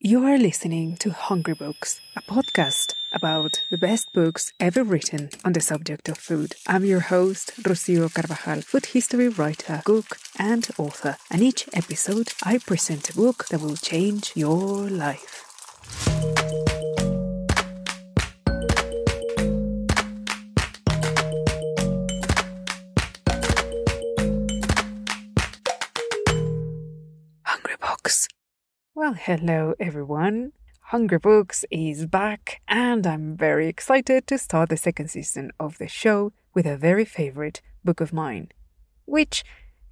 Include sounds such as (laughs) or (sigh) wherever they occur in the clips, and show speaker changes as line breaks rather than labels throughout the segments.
You are listening to Hungry Books, a podcast about the best books ever written on the subject of food. I'm your host, Rocio Carvajal, food history writer, cook, and author. And each episode, I present a book that will change your life. Well, hello everyone. Hungry Books is back, and I'm very excited to start the second season of the show with a very favorite book of mine. Which,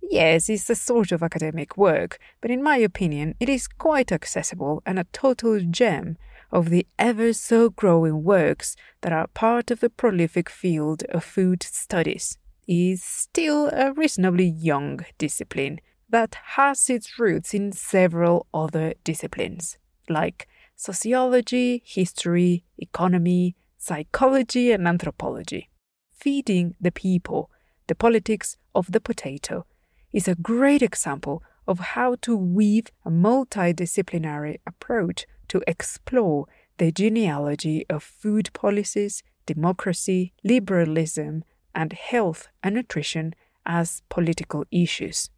yes, is a sort of academic work, but in my opinion, it is quite accessible and a total gem of the ever so growing works that are part of the prolific field of food studies. Is still a reasonably young discipline that has its roots in several other disciplines, like sociology, history, economy, psychology, and anthropology. Feeding the people, the politics of the potato, is a great example of how to weave a multidisciplinary approach to explore the genealogy of food policies, democracy, liberalism, and health and nutrition as political issues.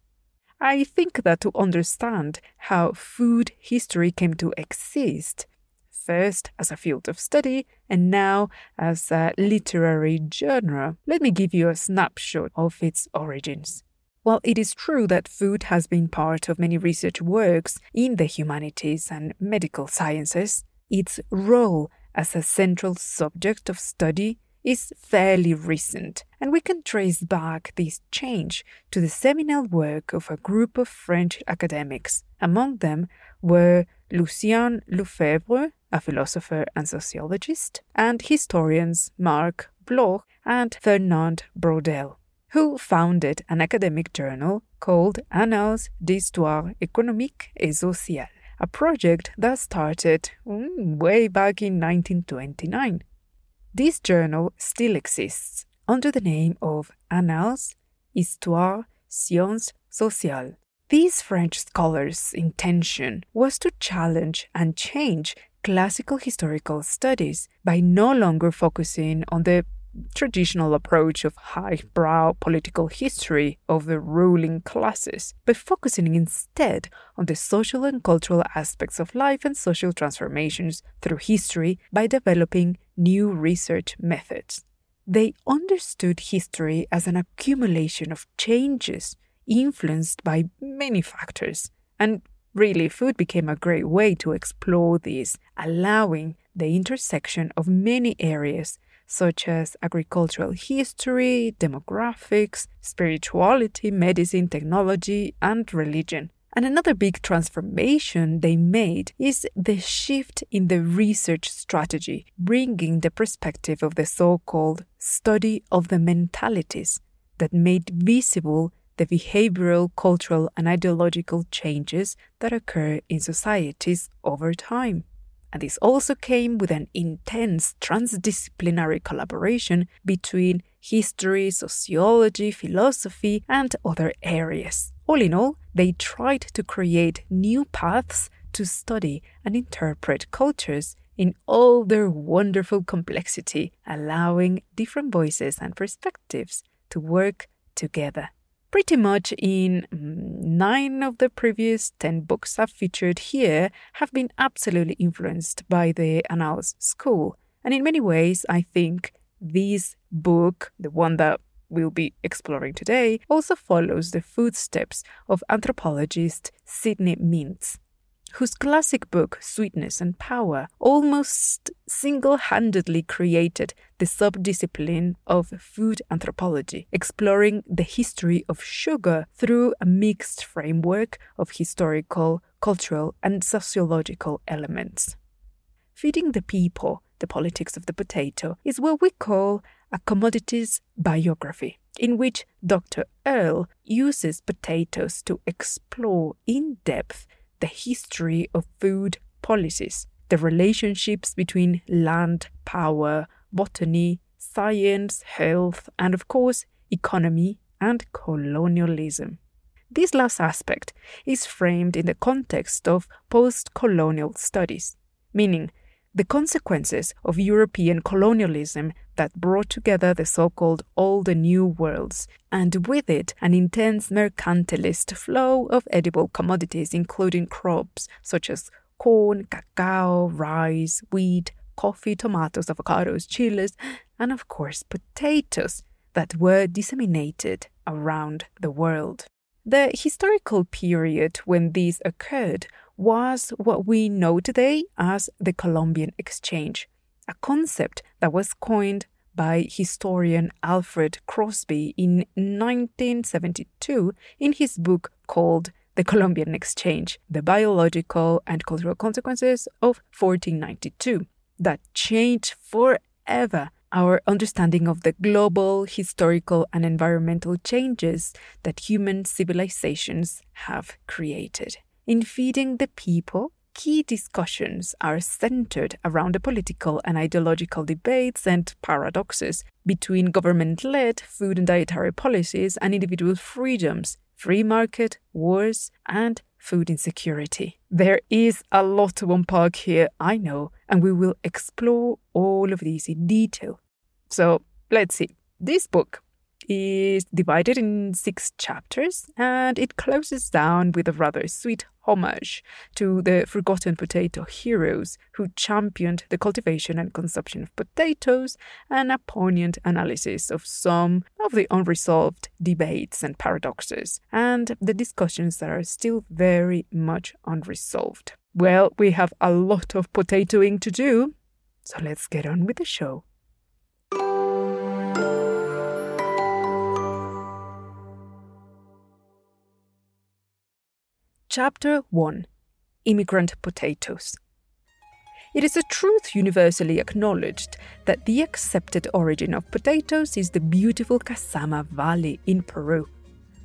I think that to understand how food history came to exist, first as a field of study and now as a literary genre, let me give you a snapshot of its origins. While it is true that food has been part of many research works in the humanities and medical sciences, its role as a central subject of study is fairly recent, and we can trace back this change to the seminal work of a group of French academics. Among them were Lucien Lefebvre, a philosopher and sociologist, and historians Marc Bloch and Fernand Braudel, who founded an academic journal called Annales d'Histoire économique et sociale, a project that started mm, way back in 1929. This journal still exists under the name of Annales, Histoire, Sciences Sociales. These French scholars' intention was to challenge and change classical historical studies by no longer focusing on the traditional approach of highbrow political history of the ruling classes, but focusing instead on the social and cultural aspects of life and social transformations through history by developing new research methods. They understood history as an accumulation of changes influenced by many factors, and really, food became a great way to explore these, allowing the intersection of many areas such as agricultural history, demographics, spirituality, medicine, technology, and religion. And another big transformation they made is the shift in the research strategy, bringing the perspective of the so called study of the mentalities that made visible the behavioral, cultural, and ideological changes that occur in societies over time. And this also came with an intense transdisciplinary collaboration between history, sociology, philosophy, and other areas. All in all, they tried to create new paths to study and interpret cultures in all their wonderful complexity, allowing different voices and perspectives to work together. Pretty much in mm, nine of the previous 10 books I've featured here have been absolutely influenced by the Annales school. And in many ways, I think this book, the one that we'll be exploring today, also follows the footsteps of anthropologist Sidney Mintz whose classic book, Sweetness and Power, almost single handedly created the subdiscipline of food anthropology, exploring the history of sugar through a mixed framework of historical, cultural, and sociological elements. Feeding the people, the politics of the potato, is what we call a commodities biography, in which Dr. Earle uses potatoes to explore in depth the history of food policies, the relationships between land, power, botany, science, health, and of course, economy and colonialism. This last aspect is framed in the context of post colonial studies, meaning the consequences of European colonialism that brought together the so called Old and New Worlds, and with it an intense mercantilist flow of edible commodities, including crops such as corn, cacao, rice, wheat, coffee, tomatoes, avocados, chiles, and of course potatoes that were disseminated around the world. The historical period when these occurred was what we know today as the Columbian Exchange, a concept that was coined by historian Alfred Crosby in 1972 in his book called The Columbian Exchange The Biological and Cultural Consequences of 1492, that changed forever our understanding of the global, historical, and environmental changes that human civilizations have created. In feeding the people, key discussions are centered around the political and ideological debates and paradoxes between government led food and dietary policies and individual freedoms, free market, wars, and food insecurity. There is a lot to unpack here, I know, and we will explore all of these in detail. So let's see. This book is divided in six chapters and it closes down with a rather sweet homage to the forgotten potato heroes who championed the cultivation and consumption of potatoes and a poignant analysis of some of the unresolved debates and paradoxes and the discussions that are still very much unresolved. Well, we have a lot of potatoing to do, so let's get on with the show. Chapter 1 Immigrant Potatoes. It is a truth universally acknowledged that the accepted origin of potatoes is the beautiful Casama Valley in Peru,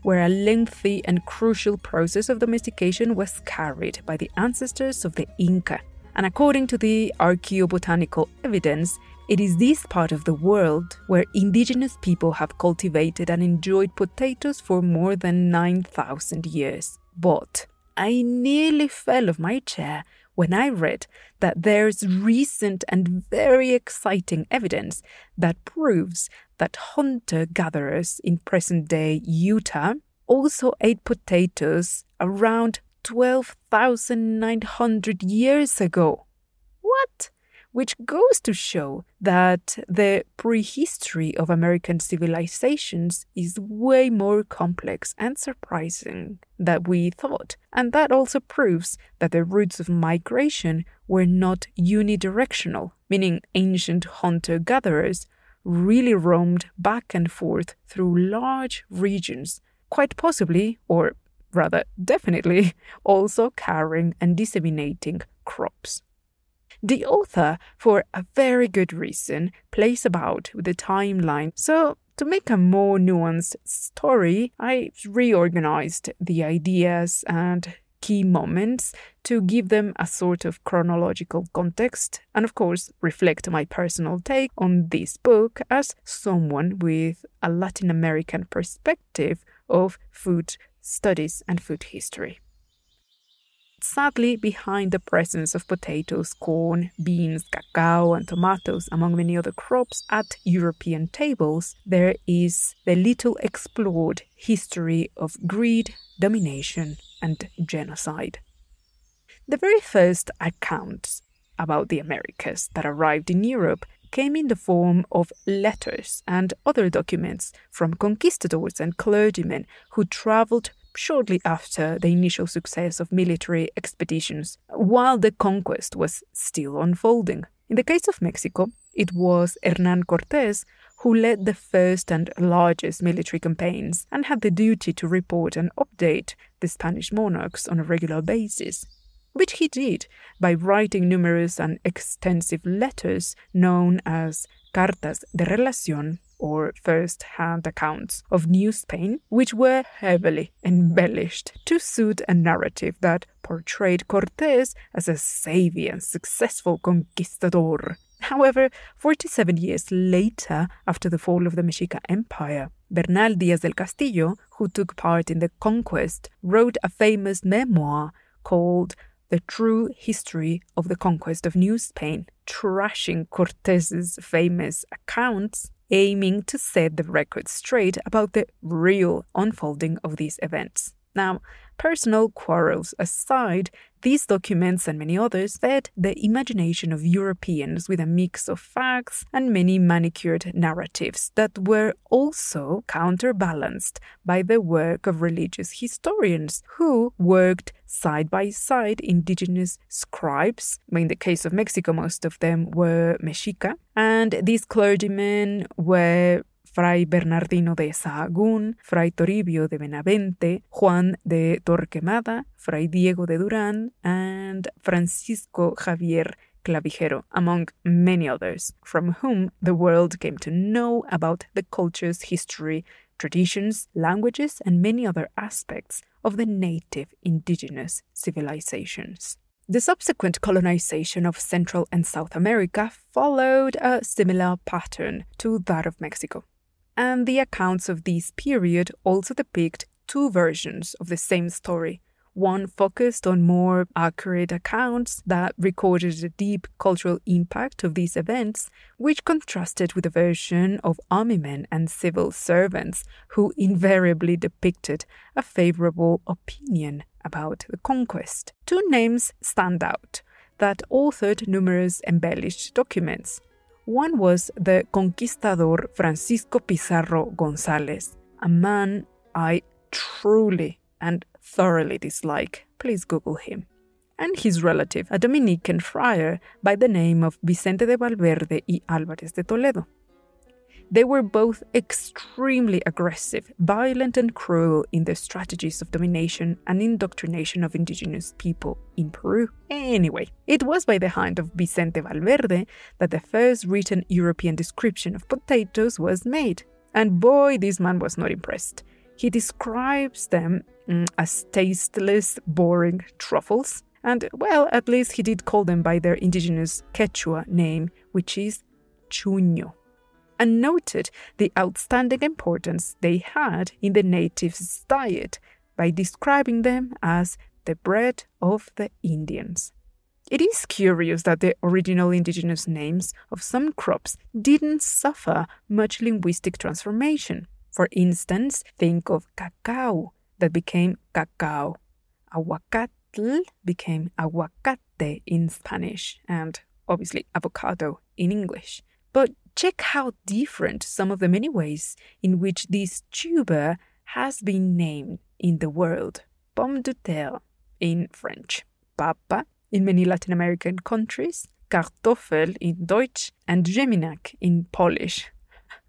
where a lengthy and crucial process of domestication was carried by the ancestors of the Inca. And according to the archaeobotanical evidence, it is this part of the world where indigenous people have cultivated and enjoyed potatoes for more than 9,000 years. But I nearly fell off my chair when I read that there's recent and very exciting evidence that proves that hunter gatherers in present day Utah also ate potatoes around 12,900 years ago. What? Which goes to show that the prehistory of American civilizations is way more complex and surprising than we thought. And that also proves that the routes of migration were not unidirectional, meaning ancient hunter gatherers really roamed back and forth through large regions, quite possibly, or rather definitely, (laughs) also carrying and disseminating crops. The author, for a very good reason, plays about with the timeline. So, to make a more nuanced story, I reorganized the ideas and key moments to give them a sort of chronological context and, of course, reflect my personal take on this book as someone with a Latin American perspective of food studies and food history. Sadly, behind the presence of potatoes, corn, beans, cacao, and tomatoes, among many other crops, at European tables, there is the little explored history of greed, domination, and genocide. The very first accounts about the Americas that arrived in Europe came in the form of letters and other documents from conquistadors and clergymen who traveled shortly after the initial success of military expeditions, while the conquest was still unfolding. In the case of Mexico, it was Hernan Cortes who led the first and largest military campaigns and had the duty to report and update the Spanish monarchs on a regular basis, which he did by writing numerous and extensive letters known as Cartas de Relación or first hand accounts of New Spain, which were heavily embellished to suit a narrative that portrayed Cortes as a savvy and successful conquistador. However, 47 years later, after the fall of the Mexica Empire, Bernal Diaz del Castillo, who took part in the conquest, wrote a famous memoir called The True History of the Conquest of New Spain, trashing Cortez's famous accounts, aiming to set the record straight about the real unfolding of these events. Now, personal quarrels aside, these documents and many others fed the imagination of Europeans with a mix of facts and many manicured narratives that were also counterbalanced by the work of religious historians who worked side by side indigenous scribes. In the case of Mexico, most of them were Mexica, and these clergymen were Fray Bernardino de Sahagún, Fray Toribio de Benavente, Juan de Torquemada, Fray Diego de Durán, and Francisco Javier Clavijero, among many others, from whom the world came to know about the cultures, history, traditions, languages, and many other aspects of the native indigenous civilizations. The subsequent colonization of Central and South America followed a similar pattern to that of Mexico and the accounts of this period also depict two versions of the same story. One focused on more accurate accounts that recorded the deep cultural impact of these events, which contrasted with the version of army men and civil servants who invariably depicted a favorable opinion about the conquest. Two names stand out that authored numerous embellished documents. One was the conquistador Francisco Pizarro Gonzalez, a man I truly and thoroughly dislike. Please Google him. And his relative, a Dominican friar by the name of Vicente de Valverde y Álvarez de Toledo. They were both extremely aggressive, violent, and cruel in their strategies of domination and indoctrination of indigenous people in Peru. Anyway, it was by the hand of Vicente Valverde that the first written European description of potatoes was made. And boy, this man was not impressed. He describes them mm, as tasteless, boring truffles. And, well, at least he did call them by their indigenous Quechua name, which is chuño and noted the outstanding importance they had in the natives' diet by describing them as the bread of the Indians. It is curious that the original indigenous names of some crops didn't suffer much linguistic transformation. For instance, think of cacao that became cacao. Aguacatl became aguacate in Spanish, and obviously avocado in English. But check how different some of the many ways in which this tuber has been named in the world. Pomme de terre in French, papa in many Latin American countries, Kartoffel in Deutsch, and ziemniak in Polish.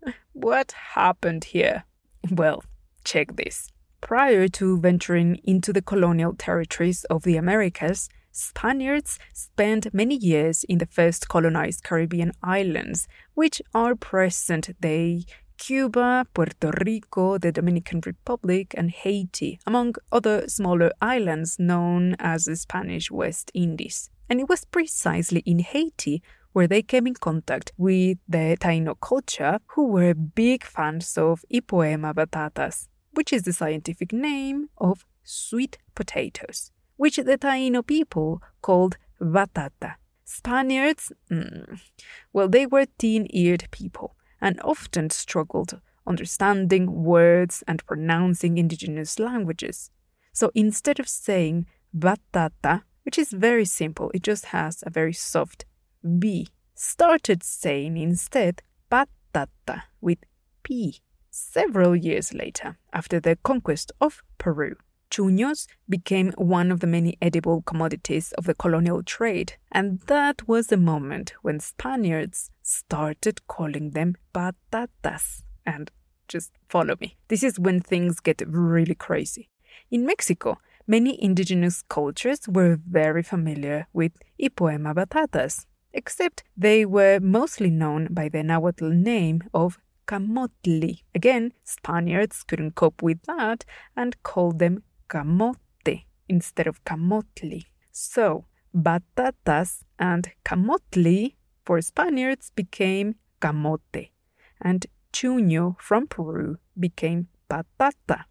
(laughs) what happened here? Well, check this. Prior to venturing into the colonial territories of the Americas, Spaniards spent many years in the first colonized Caribbean islands, which are present day Cuba, Puerto Rico, the Dominican Republic, and Haiti, among other smaller islands known as the Spanish West Indies. And it was precisely in Haiti where they came in contact with the Taino culture, who were big fans of Ipomoea batatas, which is the scientific name of sweet potatoes which the Taino people called batata. Spaniards, mm, well, they were teen eared people and often struggled understanding words and pronouncing indigenous languages. So instead of saying batata, which is very simple, it just has a very soft B, started saying instead patata with P several years later after the conquest of Peru chuños became one of the many edible commodities of the colonial trade, and that was the moment when Spaniards started calling them patatas. And just follow me. This is when things get really crazy. In Mexico, many indigenous cultures were very familiar with Ipomoea batatas, except they were mostly known by the Nahuatl name of camotli. Again, Spaniards couldn't cope with that and called them camote instead of camotli. So, batatas and camotli for Spaniards became camote, and chuño from Peru became patata.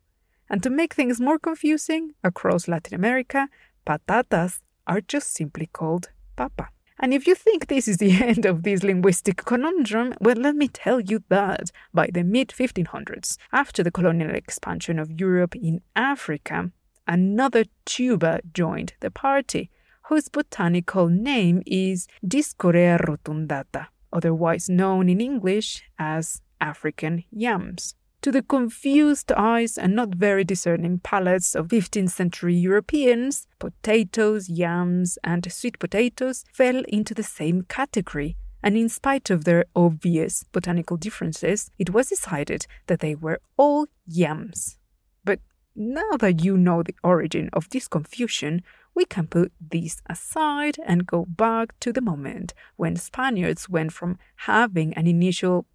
And to make things more confusing, across Latin America, patatas are just simply called papa. And if you think this is the (laughs) end of this linguistic conundrum, well, let me tell you that by the mid 1500s, after the colonial expansion of Europe in Africa, another tuber joined the party, whose botanical name is Dioscorea rotundata, otherwise known in English as African yams. To the confused eyes and not very discerning palates of 15th century Europeans, potatoes, yams, and sweet potatoes fell into the same category, and in spite of their obvious botanical differences, it was decided that they were all yams. But now that you know the origin of this confusion, we can put this aside and go back to the moment when Spaniards went from having an initial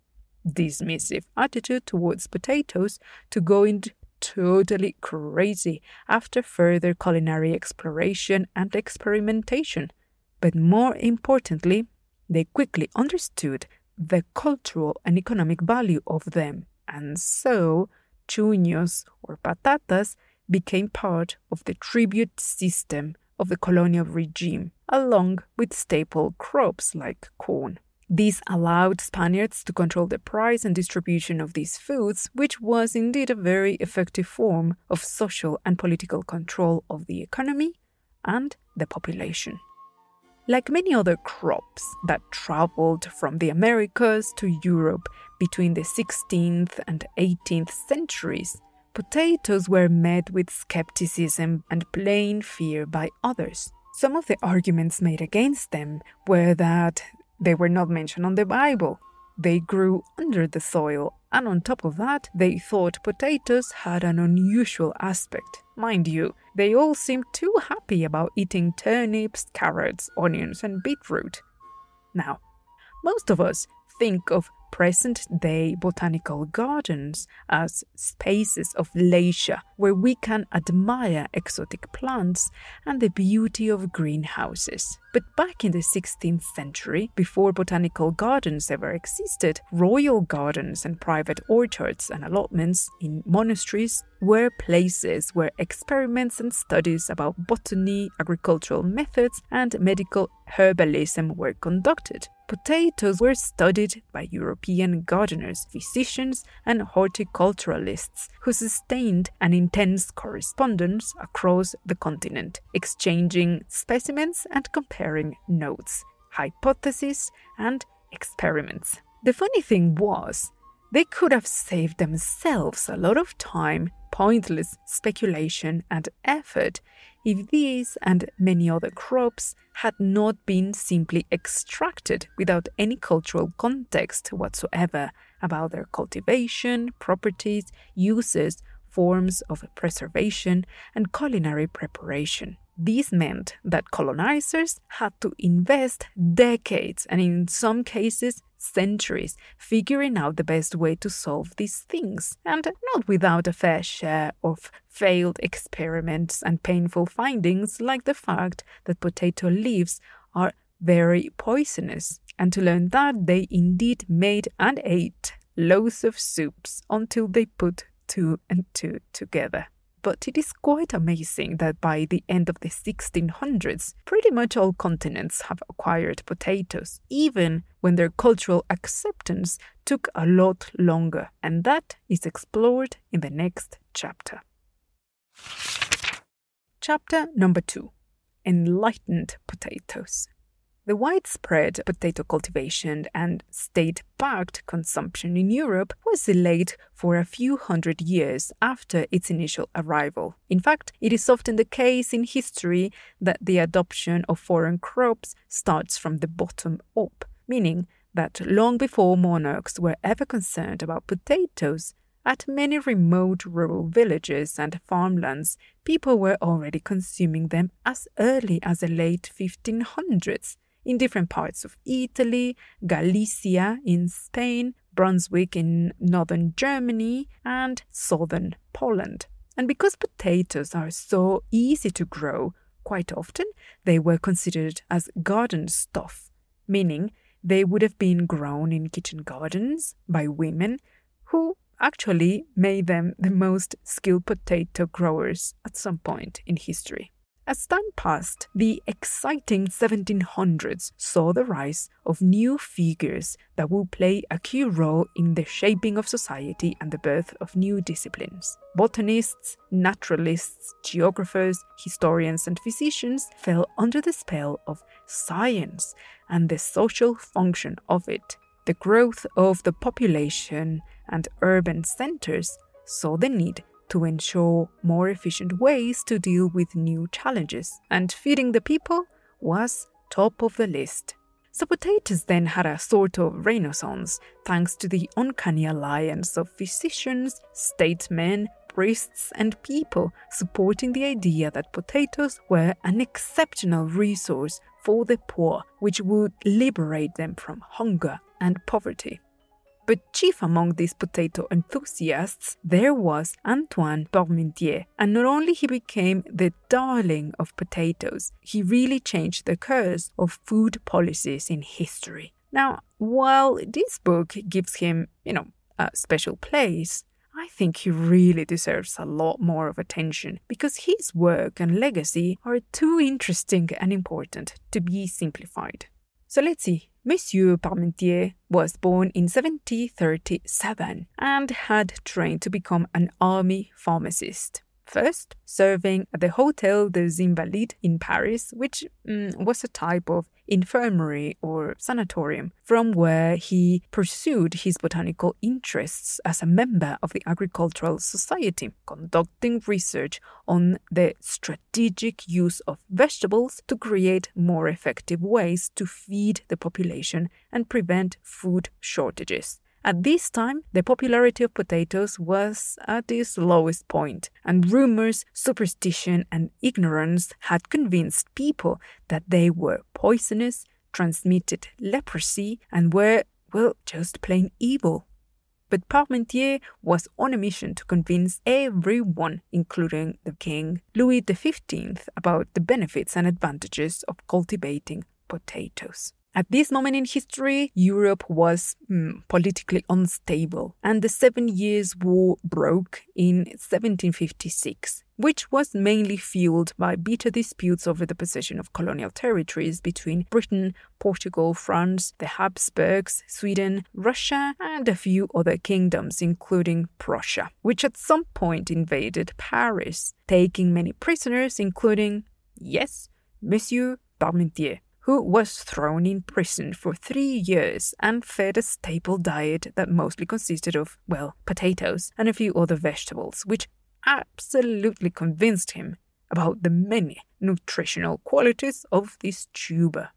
dismissive attitude towards potatoes to going totally crazy after further culinary exploration and experimentation. But more importantly, they quickly understood the cultural and economic value of them, and so chuños or patatas became part of the tribute system of the colonial regime, along with staple crops like corn. This allowed Spaniards to control the price and distribution of these foods, which was indeed a very effective form of social and political control of the economy and the population. Like many other crops that traveled from the Americas to Europe between the 16th and 18th centuries, potatoes were met with skepticism and plain fear by others. Some of the arguments made against them were that they were not mentioned on the Bible. They grew under the soil, and on top of that, they thought potatoes had an unusual aspect. Mind you, they all seemed too happy about eating turnips, carrots, onions, and beetroot. Now, most of us think of present day botanical gardens as spaces of leisure where we can admire exotic plants and the beauty of greenhouses. But back in the 16th century, before botanical gardens ever existed, royal gardens and private orchards and allotments in monasteries were places where experiments and studies about botany, agricultural methods, and medical herbalism were conducted. Potatoes were studied by European gardeners, physicians, and horticulturalists who sustained an intense correspondence across the continent, exchanging specimens and comparing notes, hypotheses, and experiments. The funny thing was, they could have saved themselves a lot of time, pointless speculation, and effort if these and many other crops had not been simply extracted without any cultural context whatsoever about their cultivation, properties, uses, forms of preservation, and culinary preparation. This meant that colonizers had to invest decades and, in some cases, centuries figuring out the best way to solve these things, and not without a fair share of failed experiments and painful findings, like the fact that potato leaves are very poisonous, and to learn that they indeed made and ate loads of soups until they put two and two together. But it is quite amazing that by the end of the 1600s, pretty much all continents have acquired potatoes, even when their cultural acceptance took a lot longer. And that is explored in the next chapter. Chapter number two Enlightened Potatoes. The widespread potato cultivation and state backed consumption in Europe was delayed for a few hundred years after its initial arrival. In fact, it is often the case in history that the adoption of foreign crops starts from the bottom up, meaning that long before monarchs were ever concerned about potatoes, at many remote rural villages and farmlands, people were already consuming them as early as the late 1500s in different parts of Italy, Galicia in Spain, Brunswick in northern Germany, and southern Poland. And because potatoes are so easy to grow, quite often they were considered as garden stuff, meaning they would have been grown in kitchen gardens by women who actually made them the most skilled potato growers at some point in history. As time passed, the exciting 1700s saw the rise of new figures that would play a key role in the shaping of society and the birth of new disciplines. Botanists, naturalists, geographers, historians, and physicians fell under the spell of science and the social function of it. The growth of the population and urban centers saw the need to ensure more efficient ways to deal with new challenges, and feeding the people was top of the list. So potatoes then had a sort of renaissance thanks to the uncanny alliance of physicians, statesmen, priests, and people supporting the idea that potatoes were an exceptional resource for the poor, which would liberate them from hunger and poverty. But chief among these potato enthusiasts, there was Antoine Parmentier, and not only he became the darling of potatoes, he really changed the course of food policies in history. Now, while this book gives him, you know, a special place, I think he really deserves a lot more of attention because his work and legacy are too interesting and important to be simplified. So let's see Monsieur Parmentier was born in 1737 and had trained to become an army pharmacist. First, serving at the Hotel des Invalides in Paris, which mm, was a type of infirmary or sanatorium, from where he pursued his botanical interests as a member of the Agricultural Society, conducting research on the strategic use of vegetables to create more effective ways to feed the population and prevent food shortages. At this time, the popularity of potatoes was at its lowest point, and rumors, superstition, and ignorance had convinced people that they were poisonous, transmitted leprosy, and were, well, just plain evil. But Parmentier was on a mission to convince everyone, including the king, Louis XV, about the benefits and advantages of cultivating potatoes. At this moment in history, Europe was mm, politically unstable, and the Seven Years' War broke in 1756, which was mainly fueled by bitter disputes over the possession of colonial territories between Britain, Portugal, France, the Habsburgs, Sweden, Russia, and a few other kingdoms, including Prussia, which at some point invaded Paris, taking many prisoners, including, yes, Monsieur Parmentier who was thrown in prison for three years and fed a staple diet that mostly consisted of, well, potatoes and a few other vegetables, which absolutely convinced him about the many nutritional qualities of this tuber.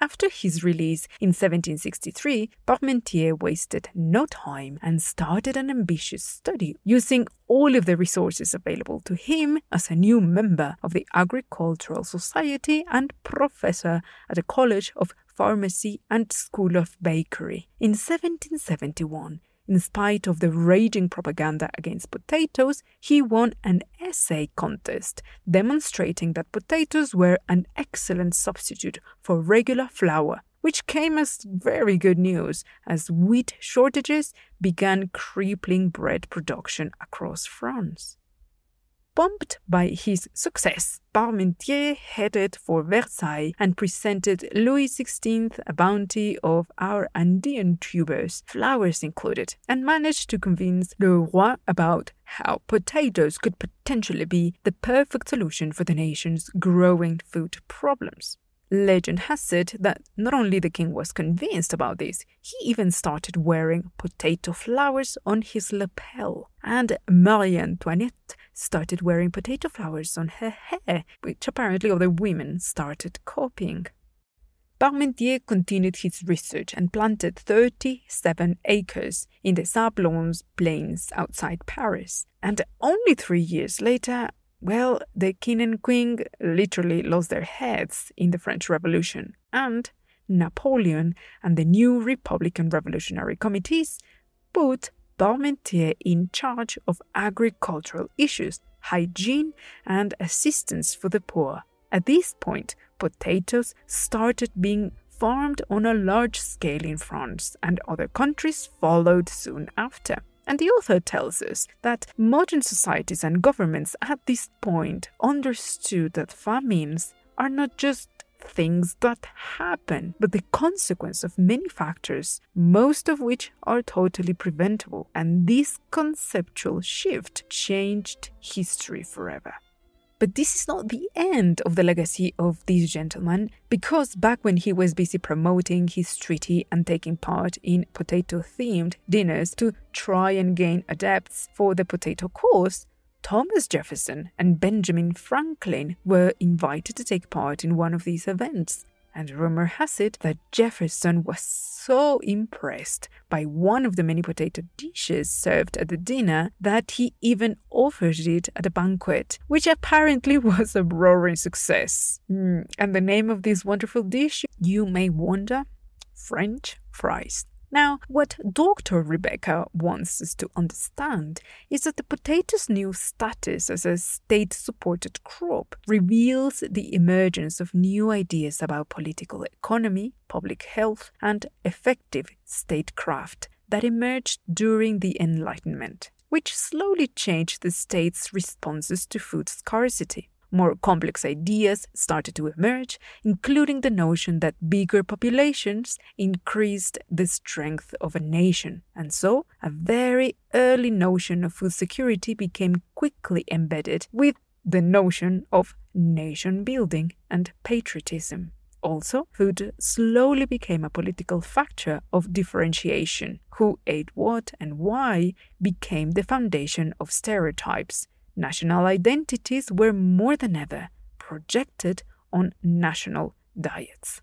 After his release in 1763, Parmentier wasted no time and started an ambitious study using all of the resources available to him as a new member of the Agricultural Society and professor at the College of Pharmacy and School of Bakery. In 1771, in spite of the raging propaganda against potatoes, he won an essay contest demonstrating that potatoes were an excellent substitute for regular flour, which came as very good news as wheat shortages began crippling bread production across France. Bumped by his success, Parmentier headed for Versailles and presented Louis XVI a bounty of our Andean tubers, flowers included, and managed to convince Le Roi about how potatoes could potentially be the perfect solution for the nation's growing food problems. Legend has it that not only the king was convinced about this, he even started wearing potato flowers on his lapel. And Marie Antoinette started wearing potato flowers on her hair, which apparently other women started copying. Parmentier continued his research and planted 37 acres in the Sablons plains outside Paris. And only three years later, well, the king and queen literally lost their heads in the French Revolution, and Napoleon and the new Republican Revolutionary Committees put Parmentier in charge of agricultural issues, hygiene, and assistance for the poor. At this point, potatoes started being farmed on a large scale in France, and other countries followed soon after. And the author tells us that modern societies and governments at this point understood that famines are not just things that happen, but the consequence of many factors, most of which are totally preventable. And this conceptual shift changed history forever. But this is not the end of the legacy of this gentleman, because back when he was busy promoting his treaty and taking part in potato themed dinners to try and gain adepts for the potato cause, Thomas Jefferson and Benjamin Franklin were invited to take part in one of these events. And rumor has it that Jefferson was so impressed by one of the many potato dishes served at the dinner that he even offered it at a banquet, which apparently (laughs) was a roaring success. Mm. And the name of this wonderful dish, you may wonder? French fries. Now, what Dr. Rebecca wants us to understand is that the potato's new status as a state supported crop reveals the emergence of new ideas about political economy, public health, and effective statecraft that emerged during the Enlightenment, which slowly changed the state's responses to food scarcity. More complex ideas started to emerge, including the notion that bigger populations increased the strength of a nation. And so, a very early notion of food security became quickly embedded with the notion of nation building and patriotism. Also, food slowly became a political factor of differentiation. Who ate what and why became the foundation of stereotypes national identities were more than ever projected on national diets.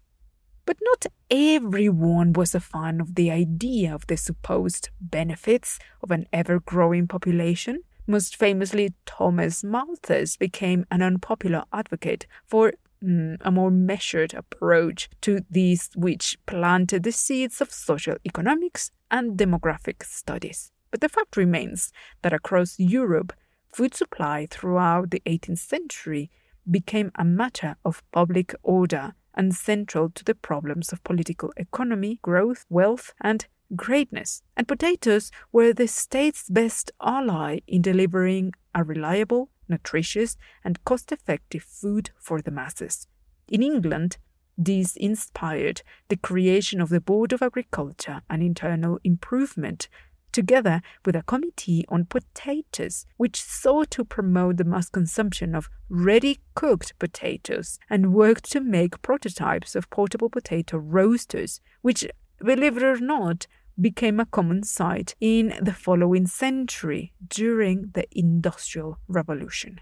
But not everyone was a fan of the idea of the supposed benefits of an ever growing population. Most famously, Thomas Malthus became an unpopular advocate for mm, a more measured approach to these, which planted the seeds of social economics and demographic studies. But the fact remains that across Europe, food supply throughout the 18th century became a matter of public order and central to the problems of political economy, growth, wealth, and greatness. And potatoes were the state's best ally in delivering a reliable, nutritious, and cost effective food for the masses. In England, this inspired the creation of the Board of Agriculture and Internal Improvement together with a committee on potatoes, which sought to promote the mass consumption of ready cooked potatoes and worked to make prototypes of portable potato roasters, which, believe it or not, became a common sight in the following century during the Industrial Revolution.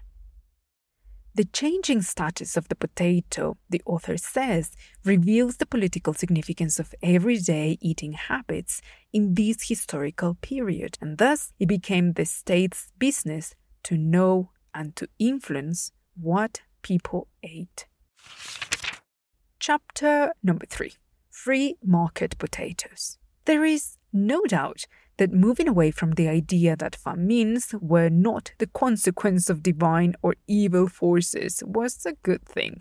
The changing status of the potato, the author says, reveals the political significance of everyday eating habits in this historical period, and thus it became the state's business to know and to influence what people ate. Chapter number three Free Market Potatoes. There is no doubt that moving away from the idea that famines were not the consequence of divine or evil forces was a good thing,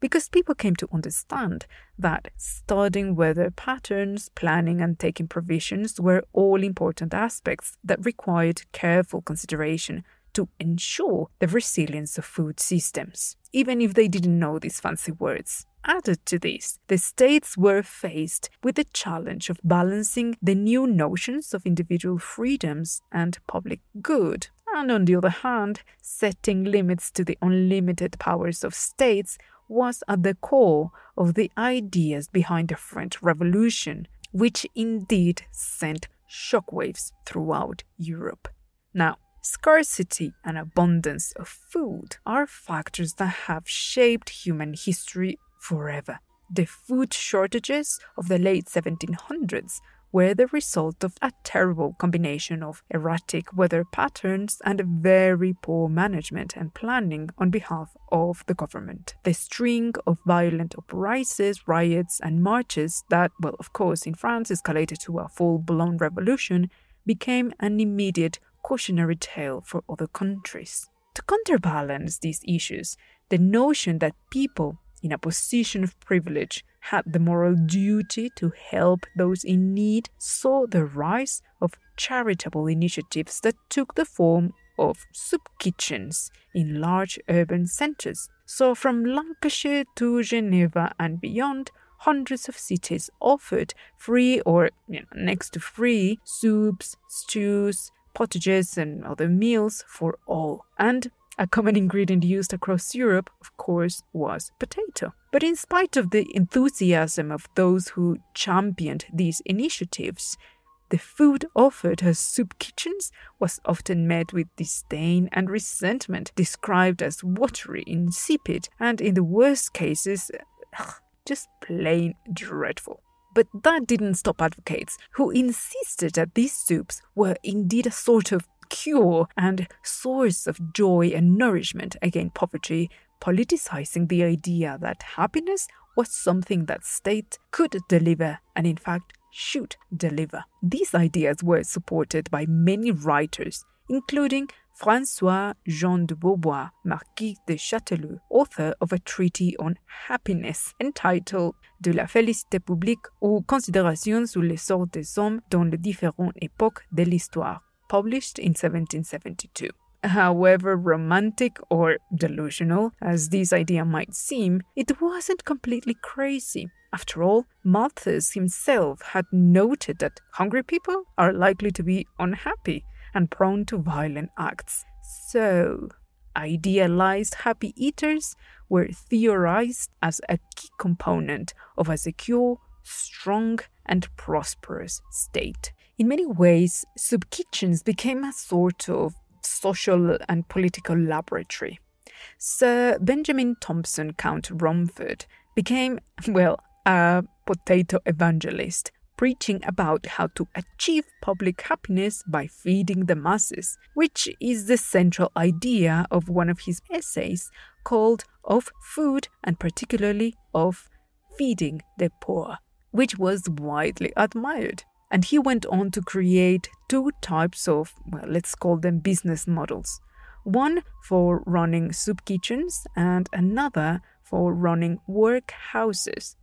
because people came to understand that studying weather patterns, planning, and taking provisions were all important aspects that required careful consideration to ensure the resilience of food systems, even if they didn't know these fancy words. Added to this, the states were faced with the challenge of balancing the new notions of individual freedoms and public good, and on the other hand, setting limits to the unlimited powers of states was at the core of the ideas behind the French Revolution, which indeed sent shockwaves throughout Europe. Now, Scarcity and abundance of food are factors that have shaped human history forever. The food shortages of the late 1700s were the result of a terrible combination of erratic weather patterns and very poor management and planning on behalf of the government. The string of violent uprisings, riots, and marches that, well, of course, in France escalated to a full blown revolution became an immediate cautionary tale for other countries. To counterbalance these issues, the notion that people in a position of privilege, had the moral duty to help those in need, saw the rise of charitable initiatives that took the form of soup kitchens in large urban centers. So, from Lancashire to Geneva and beyond, hundreds of cities offered free or you know, next to free soups, stews, potages, and other meals for all. And a common ingredient used across Europe, of course, was potato. But in spite of the enthusiasm of those who championed these initiatives, the food offered as soup kitchens was often met with disdain and resentment, described as watery, insipid, and in the worst cases, ugh, just plain dreadful. But that didn't stop advocates who insisted that these soups were indeed a sort of cure and source of joy and nourishment against poverty, politicizing the idea that happiness was something that state could deliver and in fact should deliver. These ideas were supported by many writers, including François Jean de Beauvoir, Marquis de Chastellux, author of a treatise on happiness entitled De la félicité publique ou Considérations sur les sorts des hommes dans les différentes époques de l'histoire, published in 1772. However romantic or delusional as this idea might seem, it wasn't completely crazy. After all, Malthus himself had noted that hungry people are likely to be unhappy and prone to violent acts. So, idealized happy eaters were theorized as a key component of a secure, strong, and prosperous state. In many ways, soup kitchens became a sort of social and political laboratory. Sir Benjamin Thompson, Count Rumford, became, (laughs) well, a potato evangelist preaching about how to achieve public happiness by feeding the masses, which is the central idea of one of his essays called Of Food and particularly of Feeding the Poor, which was widely admired. And he went on to create two types of, well, let's call them business models one for running soup kitchens and another for running workhouses,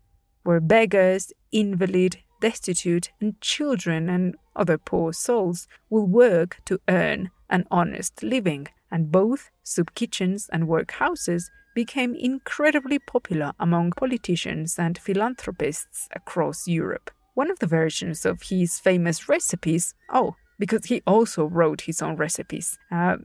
where beggars, invalid, destitute, and children and other poor souls will work to earn an honest living, and both soup kitchens and workhouses became incredibly popular among politicians and philanthropists across Europe. One of the versions of his famous recipes, oh, because he also wrote his own recipes, uh,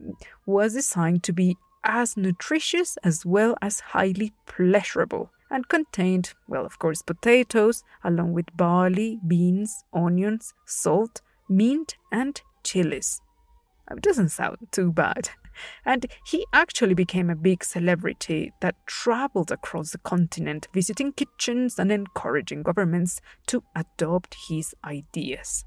was designed to be as nutritious as well as highly pleasurable and contained, well, of course, potatoes, along with barley, beans, onions, salt, mint, and chilies. It doesn't sound too bad. And he actually became a big celebrity that traveled across the continent, visiting kitchens and encouraging governments to adopt his ideas.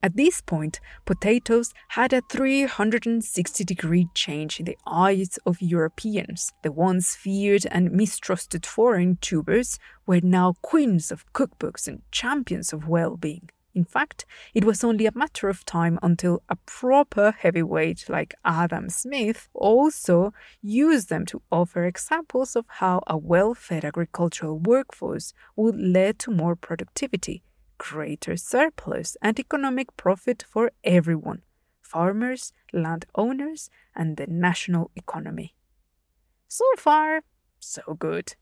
At this point, potatoes had a 360 degree change in the eyes of Europeans. The once feared and mistrusted foreign tubers were now queens of cookbooks and champions of well being. In fact, it was only a matter of time until a proper heavyweight like Adam Smith also used them to offer examples of how a well fed agricultural workforce would lead to more productivity greater surplus and economic profit for everyone farmers, landowners, and the national economy. So far, so good.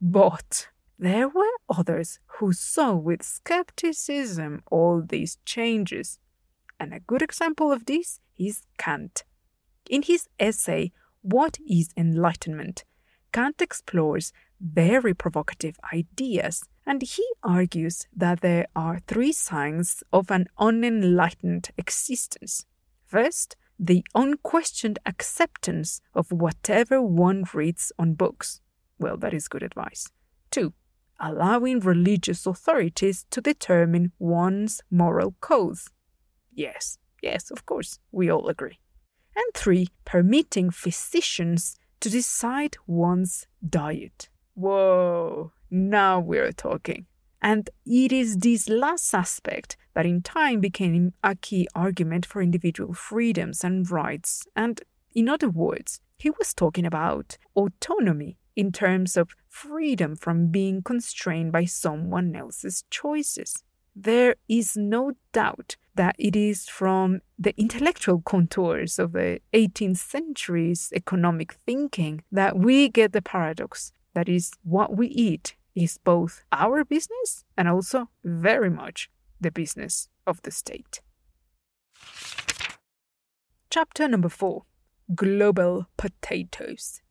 But there were others who saw with skepticism all these changes. And a good example of this is Kant. In his essay, What is Enlightenment? Kant explores very provocative ideas and he argues that there are three signs of an unenlightened existence. First, the unquestioned acceptance of whatever one reads on books. Well, that is good advice. Two, allowing religious authorities to determine one's moral codes. Yes, yes, of course, we all agree. And three, permitting physicians to decide one's diet. Whoa, now we're talking. And it is this last aspect that in time became a key argument for individual freedoms and rights. And in other words, he was talking about autonomy in terms of freedom from being constrained by someone else's choices. There is no doubt that it is from the intellectual contours of the 18th century's economic thinking that we get the paradox that is, what we eat is both our business and also very much the business of the state. Chapter number four Global Potatoes.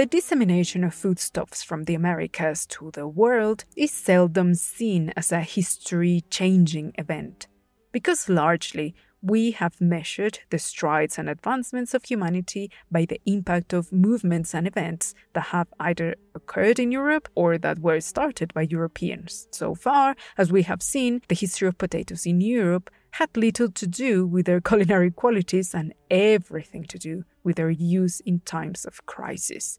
The dissemination of foodstuffs from the Americas to the world is seldom seen as a history changing event, because largely we have measured the strides and advancements of humanity by the impact of movements and events that have either occurred in Europe or that were started by Europeans. So far, as we have seen, the history of potatoes in Europe had little to do with their (laughs) culinary qualities and everything to do with their use in times of crisis.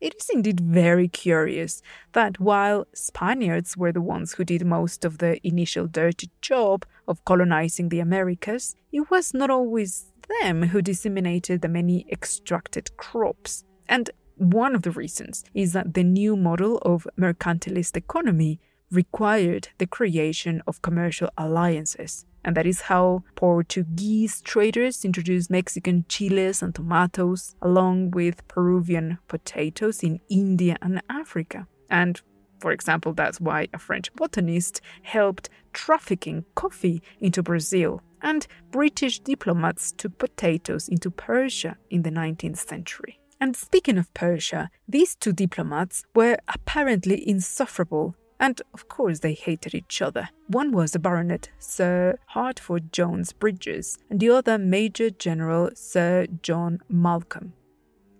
It is indeed very curious that while Spaniards were the ones who did most of the initial dirty job of colonizing the Americas, it was not always them who disseminated the many extracted crops. And one of the reasons is that the new model of mercantilist economy required the creation of commercial alliances and that is how Portuguese traders introduced Mexican chiles and tomatoes, along with Peruvian potatoes in India and Africa. And for example, that's why a French botanist helped trafficking coffee into Brazil, and British diplomats took potatoes into Persia in the 19th century. And speaking of Persia, these two diplomats were apparently insufferable and of course, they hated each other. One was a baronet, Sir Harford Jones Brydges, and the other Major General Sir John Malcolm.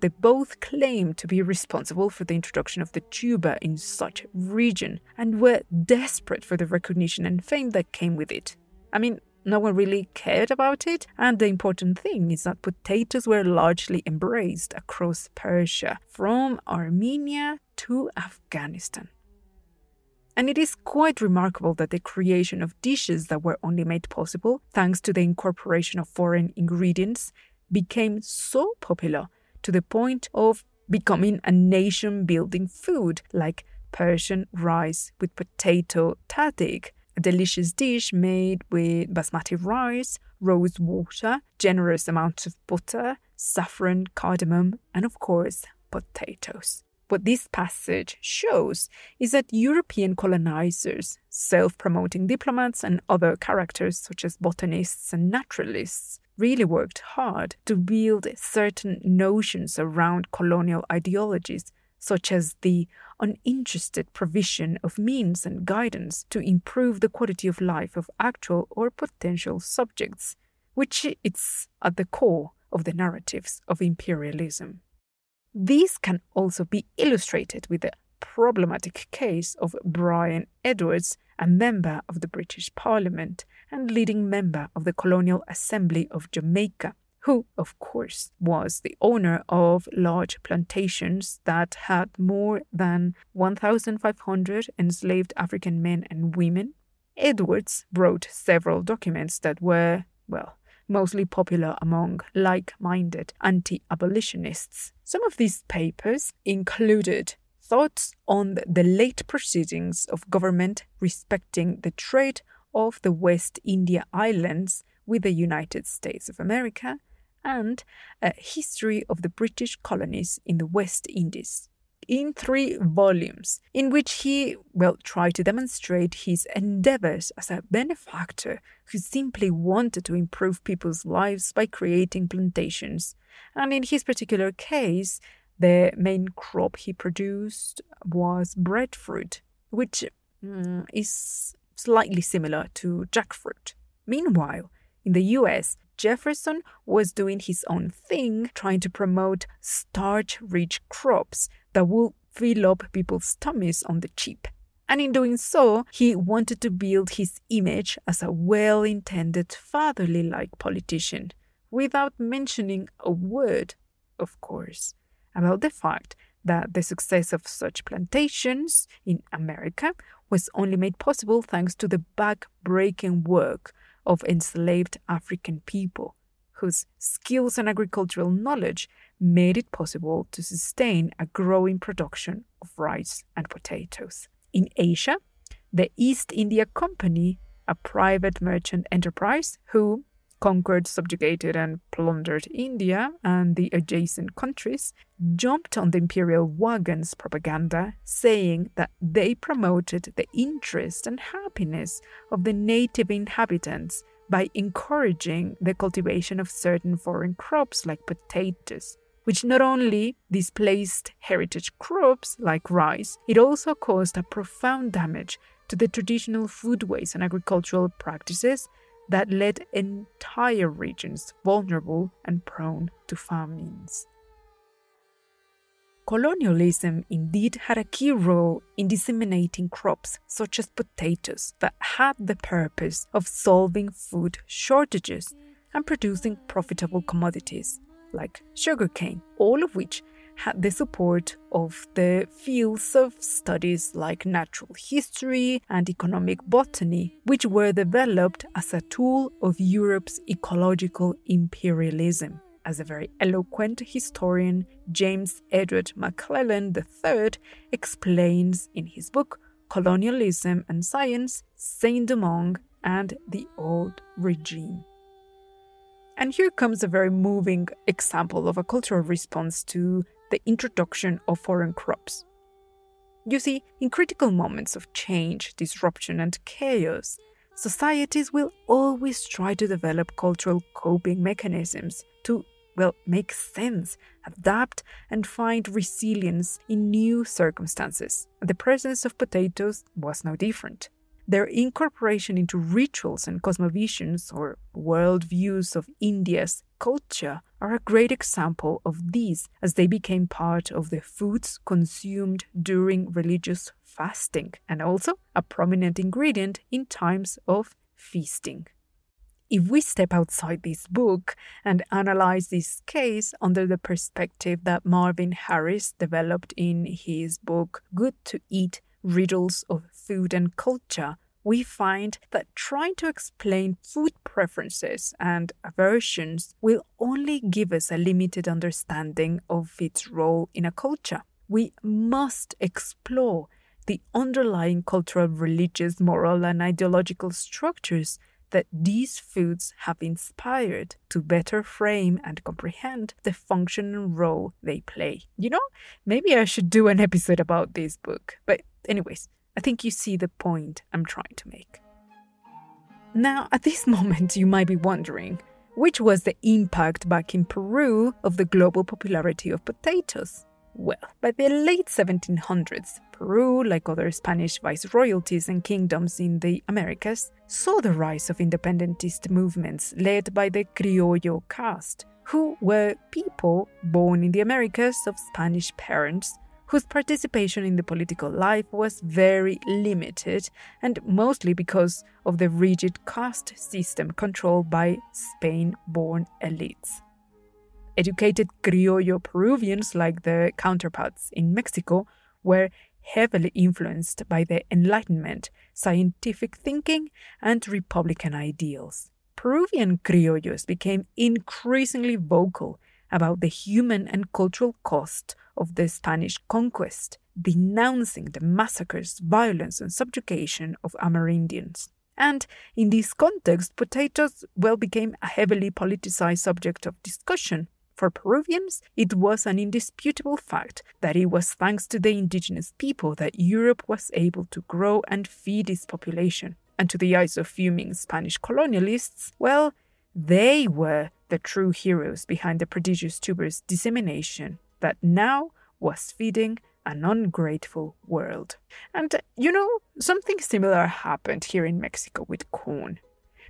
They both claimed to be responsible for the introduction of the tuber in such region and were desperate for the recognition and fame that came with it. I mean, no one really cared about it, and the important thing is that potatoes were largely embraced across Persia, from Armenia to Afghanistan. And it is quite remarkable that the creation of dishes that were only made possible thanks to the incorporation of foreign ingredients became so popular to the point of becoming a nation building food like Persian rice with potato tahdig, a delicious dish made with basmati rice, rose water, generous amounts of butter, saffron, cardamom, and of course, potatoes. What this passage shows is that European colonizers, self promoting diplomats, and other characters such as botanists and naturalists really worked hard to build certain notions around colonial ideologies, such as the uninterested provision of means and guidance to improve the quality of life of actual or potential subjects, which is at the core of the narratives of imperialism. These can also be illustrated with the problematic case of Bryan Edwards, a member of the British Parliament and leading member of the Colonial Assembly of Jamaica, who, of course, was the owner of large plantations that had more than 1,500 enslaved African men and women. Edwards wrote several documents that were, well, mostly popular among like minded anti abolitionists. Some of these papers included thoughts on the late proceedings of government respecting the trade of the West India Islands with the United States of America and a history of the British colonies in the West Indies in three volumes, in which he, will try to demonstrate his endeavors as a benefactor who simply wanted to improve people's lives by creating plantations. And in his particular case, the main crop he produced was breadfruit, which mm, is slightly similar to jackfruit. Meanwhile, in the US, Jefferson was doing his own thing, trying to promote starch rich crops that will fill up people's tummies on the cheap. And in doing so, he wanted to build his image as a well intended, fatherly like politician, without mentioning a word, of course, about the fact that the success of such plantations in America was only made possible thanks to the back-breaking work of enslaved African people, whose skills and agricultural knowledge made it possible to sustain a growing production of rice and potatoes. In Asia, the East India Company, a private merchant enterprise who conquered, subjugated, and plundered India and the adjacent countries, jumped on the imperial wagon's propaganda, saying that they promoted the interest and happiness of the native inhabitants by encouraging the cultivation of certain foreign crops like potatoes, which not only displaced heritage crops like rice, it also caused a profound damage to the traditional foodways and agricultural practices that led entire regions vulnerable and prone to famines. Colonialism indeed had a key role in disseminating crops such as potatoes that had the purpose of solving food shortages and producing profitable commodities like sugarcane, all of which had the support of the fields of studies like natural history and economic botany, which were developed as a tool of Europe's ecological imperialism. As a very eloquent historian, James Edward McClellan III explains in his book Colonialism and Science, Saint-Domingue and the Old Regime. And here comes a very moving example of a cultural response to the introduction of foreign crops. You see, in critical moments of change, disruption, and chaos, societies will always try to develop cultural coping mechanisms to, well, make sense, adapt, and find resilience in new circumstances. The presence of potatoes was no different. Their incorporation into rituals and cosmovisions or worldviews of India's culture are a great example of these as they became part of the foods consumed during religious fasting and also a prominent ingredient in times of feasting. If we step outside this book and analyze this case under the perspective that Marvin Harris developed in his book Good to Eat Riddles of Food and Culture, we find that trying to explain food preferences and aversions will only give us a limited understanding of its role in a culture. We must explore the underlying cultural, religious, moral, and ideological structures that these foods have inspired to better frame and comprehend the function and role they play. You know, maybe I should do an episode about this book. But, anyways, I think you see the point I'm trying to make. Now, at this (laughs) moment, you might be wondering which was the impact back in Peru of the global popularity of potatoes? Well, by the late 1700s, Peru, like other Spanish viceroyalties and kingdoms in the Americas, saw the rise of independentist movements led by the Criollo caste, who were people born in the Americas of Spanish parents whose participation in the political life was very limited, and mostly because of the rigid caste system controlled by Spain born elites. Educated criollo Peruvians, like their counterparts in Mexico, were heavily influenced by the Enlightenment, scientific thinking, and Republican ideals. Peruvian criollos became increasingly vocal about the human and cultural cost of the Spanish conquest, denouncing the massacres, violence, and subjugation of Amerindians. And in this context, potatoes well became a heavily politicized subject of discussion. For Peruvians, it was an indisputable fact that it was thanks to the indigenous people that Europe was able to grow and feed its population. And to the eyes of fuming Spanish colonialists, well, they were the true heroes behind the prodigious tuber's dissemination that now was feeding an ungrateful world. And uh, you know, something similar happened here in Mexico with corn.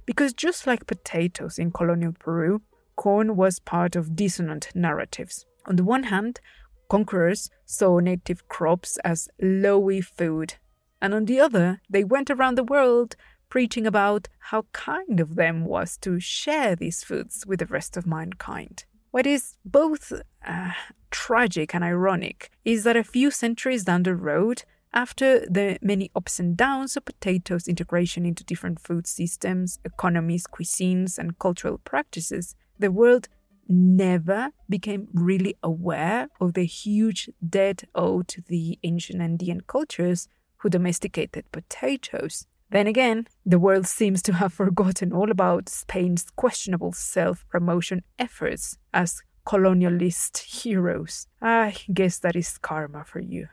Because just like potatoes in colonial Peru, corn was part of dissonant narratives. On the one hand, conquerors saw native crops as lowy food, and on the other, they went around the world preaching about how kind of them was to share these foods with the rest of mankind. What is both uh, tragic and ironic is that a few centuries down the road, after the many ups and downs of potatoes' integration into different food systems, economies, cuisines, and cultural practices, the world never became really aware of the huge debt owed to the ancient Andean cultures who domesticated potatoes. Then again, the world seems to have forgotten all about Spain's questionable self promotion efforts as colonialist heroes. I guess that is karma for you.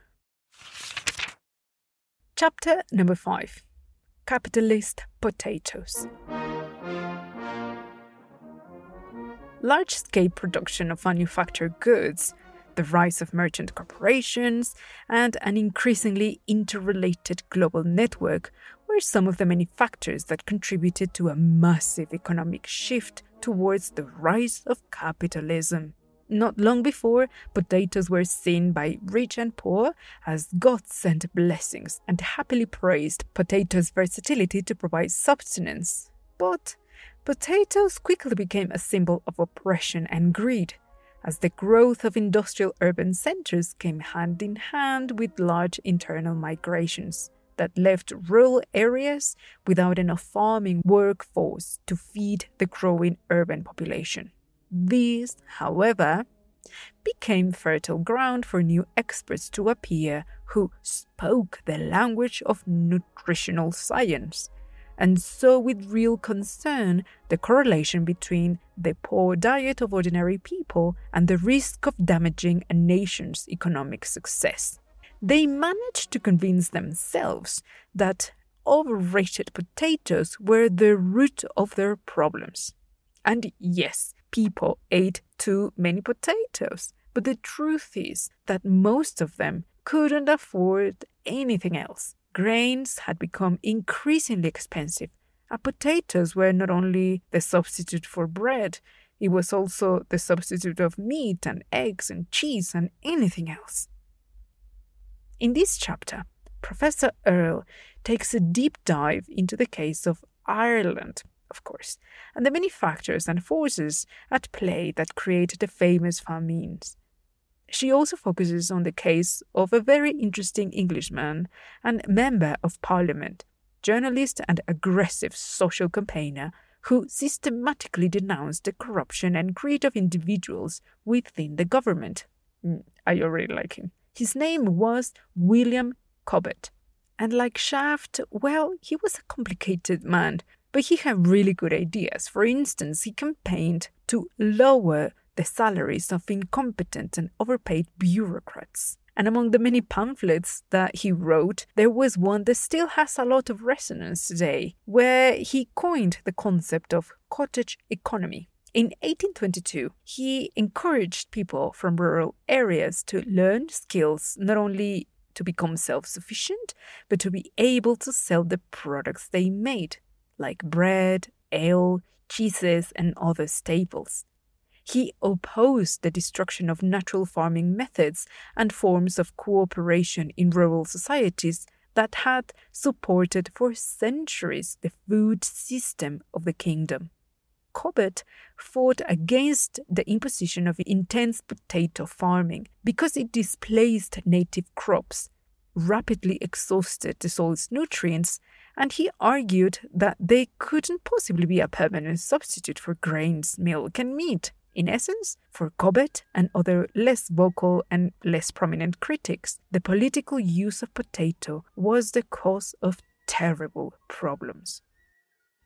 Chapter number 5 Capitalist Potatoes. Large scale production of manufactured goods, the rise of merchant corporations, and an increasingly interrelated global network were some of the many factors that contributed to a massive economic shift towards the rise of capitalism. Not long before, potatoes were seen by rich and poor as God sent blessings and happily praised potatoes' versatility to provide subsistence. But potatoes quickly became a symbol of oppression and greed, as the growth of industrial urban centers came hand in hand with large internal migrations that left rural areas without enough farming workforce to feed the growing urban population. These, however, became fertile ground for new experts to appear who spoke the language of nutritional science and saw with real concern the correlation between the poor diet of ordinary people and the risk of damaging a nation's economic success. They managed to convince themselves that overrated potatoes were the root of their problems. And yes, people ate too many potatoes. But the truth is that most of them couldn't afford anything else. Grains had become increasingly expensive, and potatoes were not only the substitute for bread, it was also the substitute of meat and eggs and cheese and anything else. In this chapter, Professor Earle takes a deep dive into the case of Ireland of course, and the many factors and forces at play that created the famous famines. She also focuses on the case of a very interesting Englishman and member of parliament, journalist and aggressive social campaigner who systematically denounced the corruption and greed of individuals within the government. I already like him. His name was William Cobbett. And like Shaft, well, he was a complicated man but he had really good ideas. For instance, he campaigned to lower the salaries of incompetent and overpaid bureaucrats. And among the many pamphlets that he wrote, there was one that still has a lot of resonance today, where he coined the concept of cottage economy. In 1822, he encouraged people from rural areas to learn skills not only to become self sufficient, but to be able to sell the products they made like bread, ale, cheeses, and other staples. He opposed the destruction of natural farming methods and forms of cooperation in rural societies that had supported for centuries the food system of the kingdom. Cobbett fought against the imposition of intense potato farming because it displaced native crops, rapidly exhausted the soil's nutrients, and he argued that they couldn't possibly be a permanent substitute for grains, milk, and meat. In essence, for Cobbett and other less vocal and less prominent critics, the political use of potato was the cause of terrible problems.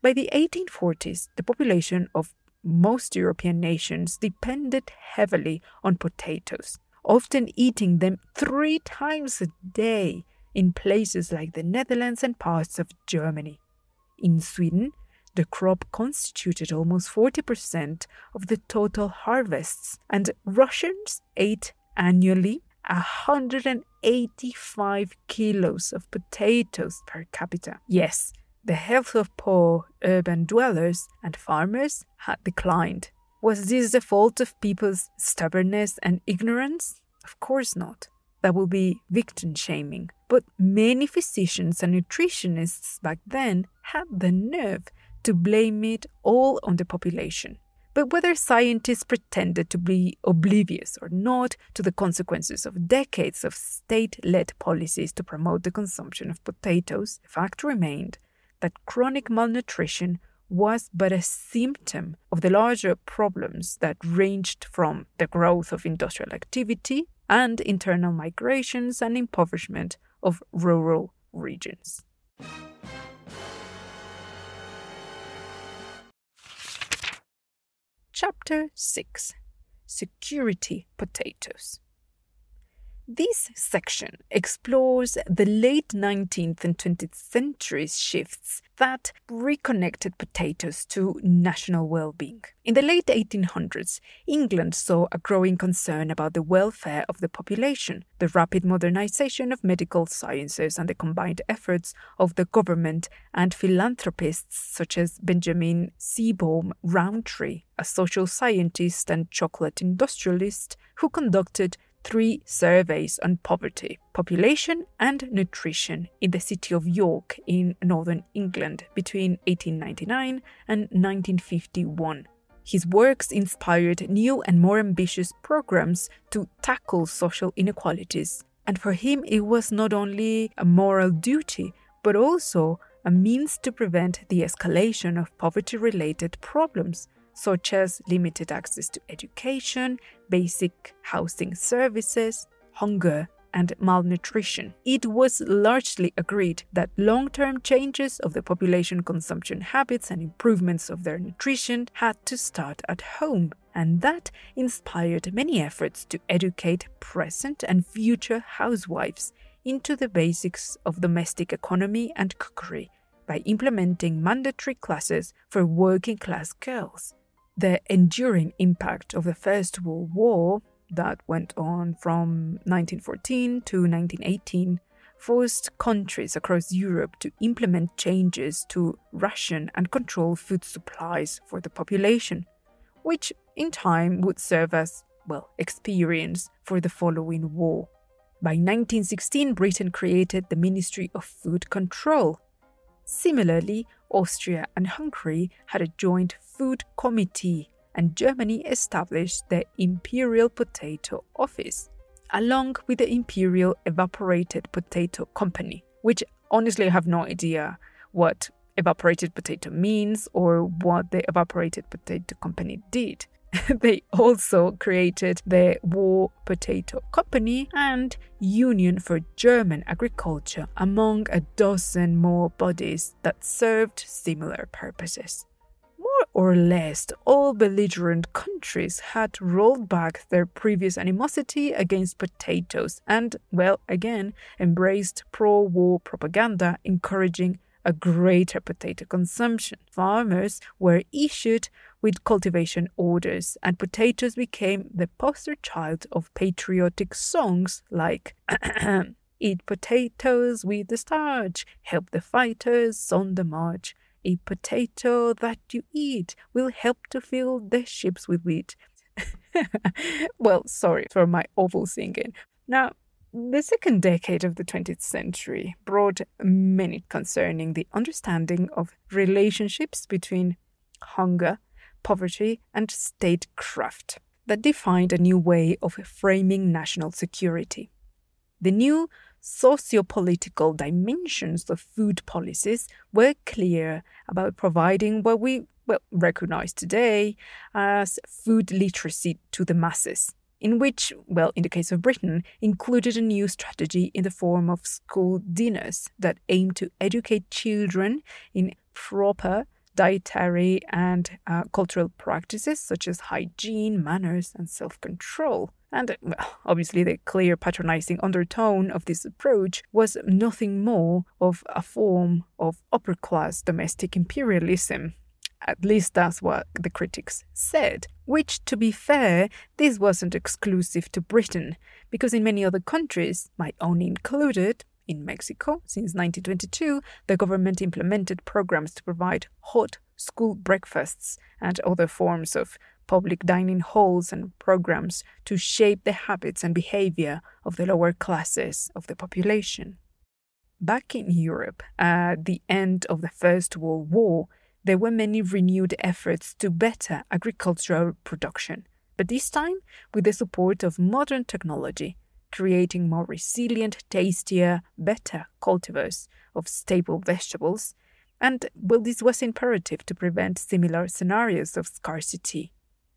By the 1840s, the population of most European nations depended heavily on potatoes, often eating them three times a day in places like the Netherlands and parts of Germany. In Sweden, the crop constituted almost 40% of the total harvests, and Russians ate annually 185 kilos of potatoes per capita. Yes, the health of poor urban dwellers and farmers had declined. Was this the fault of people's stubbornness and ignorance? Of course not that would be victim shaming. But many physicians and nutritionists back then had the nerve to blame it all on the population. But whether scientists pretended to be oblivious or not to the consequences of decades of state led policies to promote the consumption of potatoes, the fact remained that chronic malnutrition was but a symptom of the larger problems that ranged from the growth of industrial activity and internal migrations and impoverishment of rural regions. Chapter 6 Security Potatoes. This section explores the late 19th and 20th centuries shifts that reconnected potatoes to national well being. In the late 1800s, England saw a growing concern about the welfare of the population, the rapid modernization of medical sciences, and the combined efforts of the government and philanthropists such as Benjamin Seebohm Rowntree, a social scientist and chocolate industrialist who conducted three surveys on poverty, population, and nutrition in the city of York in northern England between 1899 and 1951. His works inspired new and more ambitious programs to tackle social inequalities, and for him it was not only a moral duty, but also a means to prevent the escalation of poverty related problems such as limited access to education, basic housing services, hunger, and malnutrition. It was largely agreed that long term changes of the population consumption habits and improvements of their nutrition had to start at home, and that inspired many efforts to educate present and future housewives into the basics of domestic economy and cookery by implementing mandatory classes for working class girls the enduring impact of the First World War that went on from 1914 to 1918 forced countries across Europe to implement changes to ration and control food supplies for the population, which in time would serve as, well, experience for the following war. By 1916, Britain created the Ministry of Food Control. Similarly, Austria and Hungary had a joint food committee, and Germany established the Imperial Potato Office, along with the Imperial Evaporated Potato Company, which honestly I have no idea what evaporated potato means or what the Evaporated Potato Company did. (laughs) they also created the War Potato Company and Union for German Agriculture, among a dozen more bodies that served similar purposes. More or less, all belligerent countries had rolled back their previous animosity against potatoes and, well, again, embraced pro war propaganda encouraging a greater potato consumption. Farmers were issued with cultivation orders, and potatoes became the poster child of patriotic songs like (clears throat) Eat potatoes with the starch, help the fighters on the march. A potato that you eat will help to fill the ships with wheat. (laughs) well, sorry for my awful singing. Now, the second decade of the 20th century brought many concerning the understanding of relationships between hunger, poverty, and statecraft that defined a new way of framing national security. The new socio-political dimensions of food policies were clear about providing what we well, recognize today as food literacy to the masses in which, well, in the case of Britain, included a new strategy in the form of school dinners that aimed to educate children in proper dietary and uh, cultural practices such as hygiene, manners, and self control. And well, obviously, the clear patronizing undertone of this approach was nothing more of a form of upper class domestic imperialism at least that's what the critics said. Which, to be fair, this wasn't exclusive to Britain, because in many other countries, my own included, in Mexico, since 1922, the government implemented programs to provide hot school breakfasts and other forms of public dining halls and programs to shape the habits and behavior of the lower classes of the population. Back in Europe, at the end of the First World War, there were many renewed efforts to better agricultural production, but this time with the support of modern technology, creating more resilient, tastier, better cultivars of staple vegetables, And well, this was imperative to prevent similar scenarios of scarcity.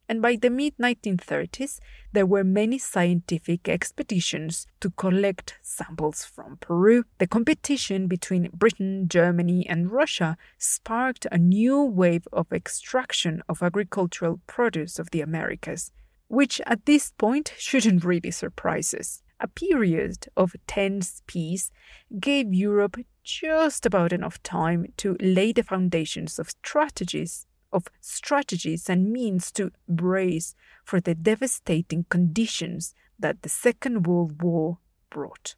And by the mid 1930s, there were many scientific expeditions to collect samples from Peru. The competition between Britain, Germany, and Russia sparked a new wave of extraction of agricultural produce of the Americas, which at this point shouldn't really surprise us. A period of tense peace gave Europe just about enough time to lay the foundations of strategies of strategies and means to brace for the devastating conditions that the Second World War brought.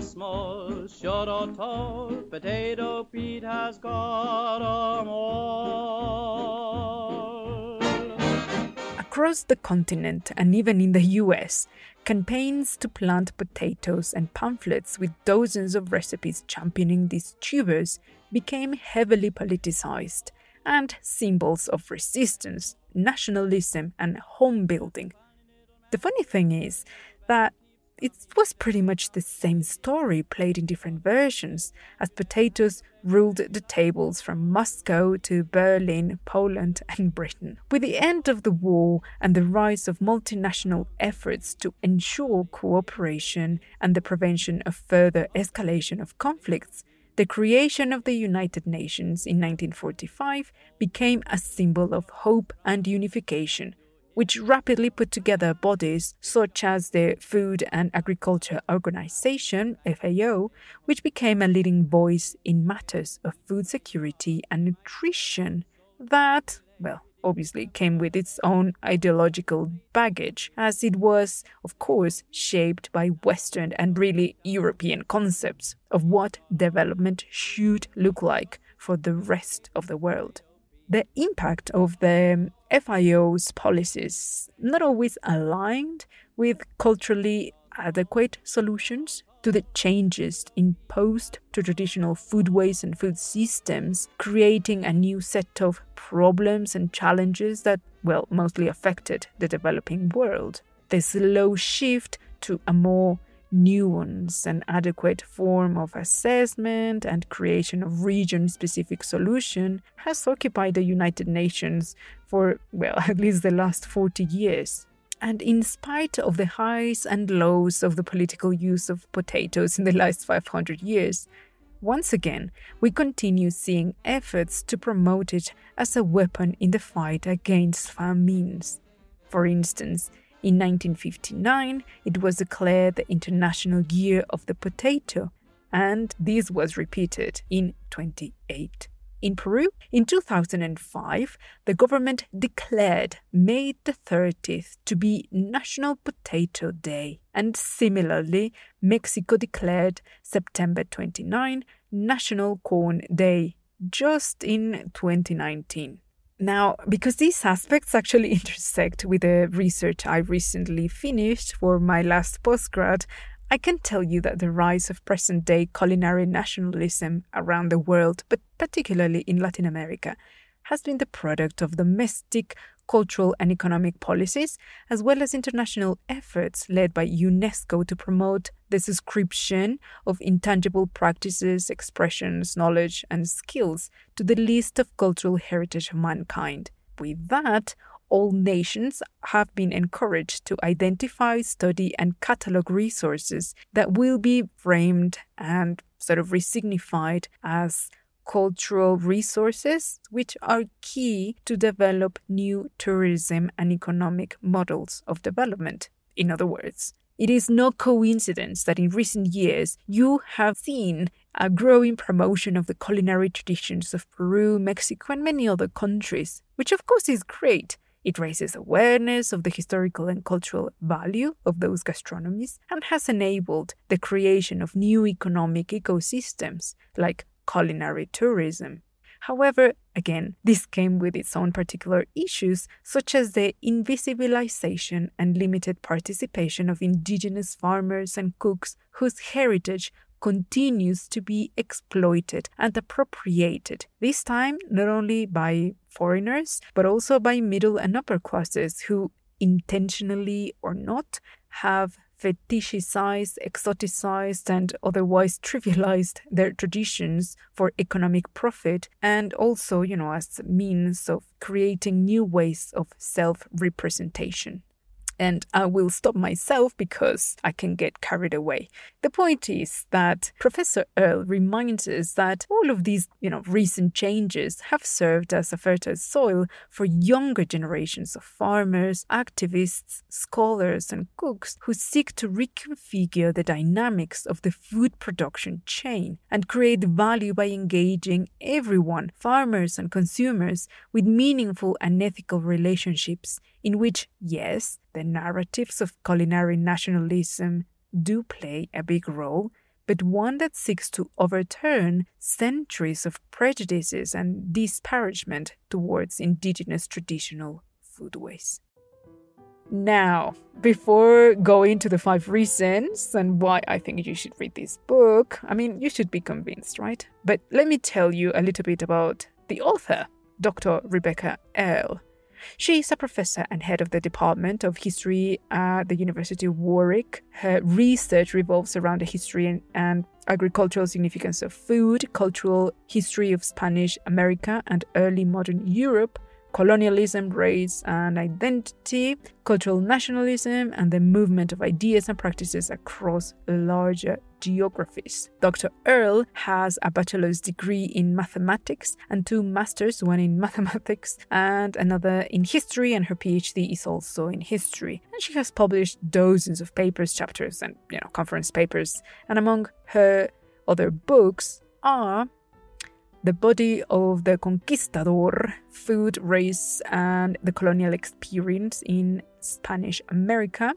Small, short or tall, potato Pete has got 'em all.
Across the continent and even in the US, campaigns to plant potatoes and pamphlets with dozens of recipes championing these tubers became heavily politicized and symbols of resistance, nationalism, and home building. The funny thing is that it was pretty much the same story played in different versions, as potatoes ruled the tables from Moscow to Berlin, Poland, and Britain. With the end of the war and the rise of multinational efforts to ensure cooperation and the prevention of further escalation of conflicts, the creation of the United Nations in 1945 became a symbol of hope and unification which rapidly put together bodies such as the Food and Agriculture Organization, FAO, which became a leading voice in matters of food security and nutrition. That, well, obviously came with its own ideological baggage, as it was, of course, shaped by Western and really European concepts of what development should look like for the rest of the world the impact of the um, FAO's policies not always aligned with culturally adequate solutions to the changes imposed to traditional foodways and food systems, creating a new set of problems and challenges that, well, mostly affected the developing world. The slow shift to a more nuance and adequate form of assessment and creation of region specific solution has occupied the United Nations for, well, (laughs) at least the last 40 years. And in spite of the highs and lows of the political use of potatoes in the last 500 years, once again, we continue seeing efforts to promote it as a weapon in the fight against famines. For instance, in 1959, it was declared the International Year of the Potato, and this was repeated in 28. In Peru, in 2005, the government declared May the 30th to be National Potato Day, and similarly, Mexico declared September 29 National Corn Day just in 2019. Now, because these aspects actually (laughs) intersect with the research I recently finished for my last postgrad, I can tell you that the rise of present day culinary nationalism around the world, but particularly in Latin America, has been the product of domestic cultural and economic policies, as well as international efforts led by UNESCO to promote the subscription of intangible practices, expressions, knowledge, and skills to the list of cultural heritage of mankind. With that, all nations have been encouraged to identify, study, and catalog resources that will be framed and sort of resignified as cultural resources, which are key to develop new tourism and economic models of development. In other words, it is no coincidence that in recent years you have seen a growing promotion of the culinary traditions of Peru, Mexico, and many other countries, which of course is great. It raises awareness of the historical and cultural value of those gastronomies and has enabled the creation of new economic ecosystems like culinary tourism. However, again, this came with its own particular issues, such as the invisibilization and limited participation of indigenous farmers and cooks whose heritage continues to be exploited and appropriated, this time not only by foreigners, but also by middle and upper classes who, intentionally or not, have fetishized, exoticized, and otherwise trivialized their traditions for economic profit, and also, you know, as means of creating new ways of self representation and I will stop myself because I can get carried away. The point is that Professor Earle reminds us that all of these, you know, recent changes have served as a fertile soil for younger generations of farmers, activists, scholars, and cooks who seek to reconfigure the dynamics of the food production chain and create value by engaging everyone, farmers and consumers, with meaningful and ethical relationships in which, yes, the narratives of culinary nationalism do play a big role, but one that seeks to overturn centuries of prejudices and disparagement towards indigenous traditional foodways. Now, before going to the five reasons and why I think you should read this book, I mean, you should be convinced, right? But let me tell you a little bit about the author, Dr. Rebecca Earle. She is a professor and head of the Department of History at the University of Warwick. Her research revolves around the history and, and agricultural significance of food, cultural history of Spanish America and early modern Europe, colonialism, race and identity, cultural nationalism, and the movement of ideas and practices across larger geographies. Dr. Earle has a bachelor's degree in mathematics and two masters, one in mathematics and another in history, and her PhD is also in history. And she has published dozens of papers, chapters, and you know, conference papers. And among her other books are the body of the conquistador, food, race, and the colonial experience in Spanish America,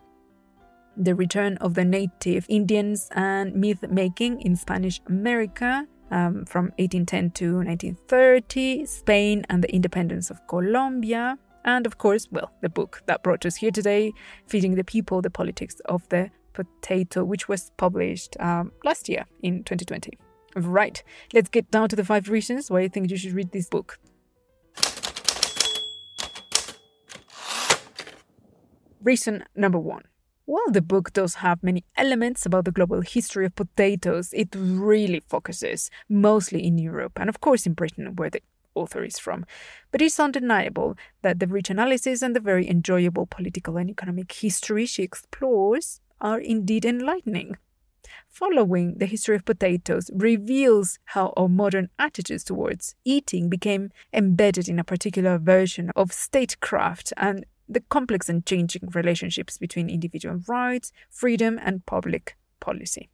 the return of the native Indians and myth making in Spanish America. Um, from 1810 to 1930, Spain and the independence of Colombia, and of course, well, the book that brought us here today, Feeding the People, the Politics of the Potato, which was published um, last year in 2020. Right, let's get down to the five reasons why I think you should read this book. Reason number one. While the book does have many elements about the global history of potatoes, it really focuses mostly in Europe and, of course, in Britain, where the author is from. But it's undeniable that the rich analysis and the very enjoyable political and economic history she explores are indeed enlightening following the history of potatoes reveals how our modern attitudes towards eating became embedded in a particular version of statecraft and the complex and changing relationships between individual rights, freedom, and public policy.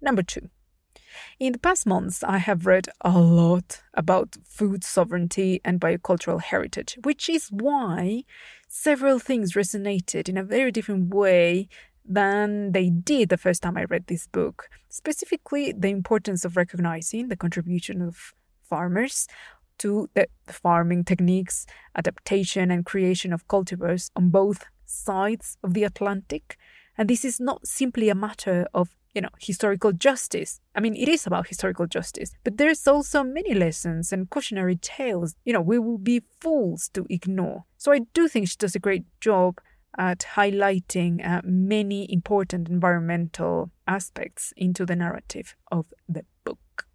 Number two. In the past months, I have read a lot about food sovereignty and biocultural heritage, which is why several things resonated in a very different way than they did the first time I read this book. Specifically, the importance of recognizing the contribution of farmers to the farming techniques, adaptation, and creation of cultivars on both sides of the Atlantic. And this is not simply a matter of you know, historical justice. I mean, it is about historical justice, but there's also many lessons and cautionary tales, you know, we will be fools to ignore. So I do think she does a great job at highlighting uh, many important environmental aspects into the narrative of the book.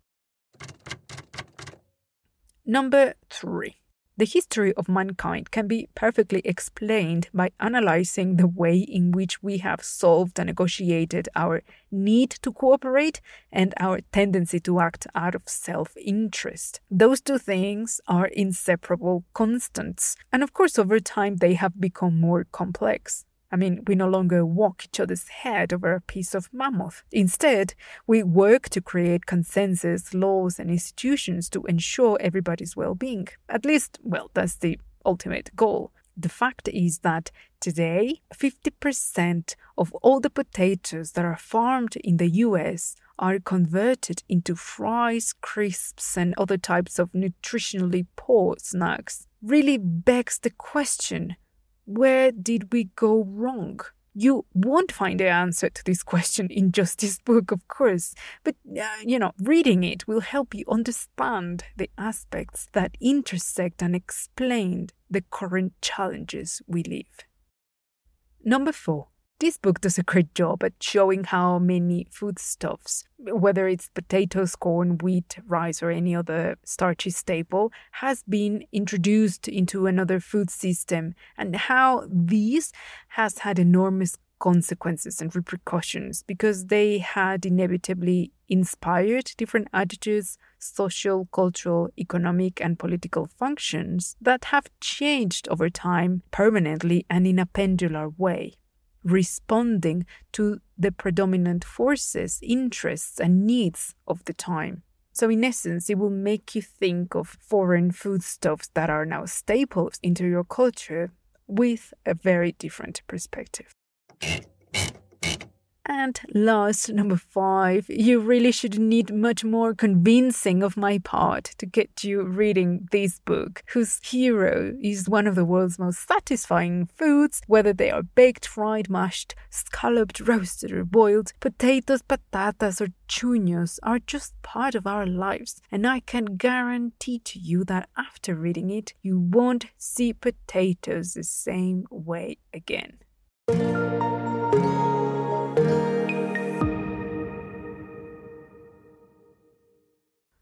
Number three. The history of mankind can be perfectly explained by analyzing the way in which we have solved and negotiated our need to cooperate and our tendency to act out of self interest. Those two things are inseparable constants, and of course, over time, they have become more complex. I mean, we no longer walk each other's head over a piece of mammoth. Instead, we work to create consensus, laws, and institutions to ensure everybody's well being. At least, well, that's the ultimate goal. The fact is that today, 50% of all the potatoes that are farmed in the US are converted into fries, crisps, and other types of nutritionally poor snacks. Really begs the question where did we go wrong? You won't find the answer to this question in (laughs) just this book, of course, but uh, you know, reading it will help you understand the aspects that intersect and explain the current challenges we live. Number four, this book does a great job at showing how many foodstuffs, whether it's potatoes, corn, wheat, rice, or any other starchy staple, has been introduced into another food system and how these has had enormous consequences and repercussions because they had inevitably inspired different attitudes, social, cultural, economic, and political functions that have changed over time permanently and in a pendular way responding to the predominant forces, interests, and needs of the time. So, in essence, it will make you think of foreign foodstuffs that are now staples into your culture with a very different perspective. And last, number five, you really should need much more convincing of my part to get you reading this book, whose hero is one of the world's most satisfying foods, whether they are baked, fried, mashed, scalloped, roasted, or boiled. Potatoes, patatas, or chuños are just part of our lives, and I can guarantee to you that after reading it, you won't see potatoes the same way again.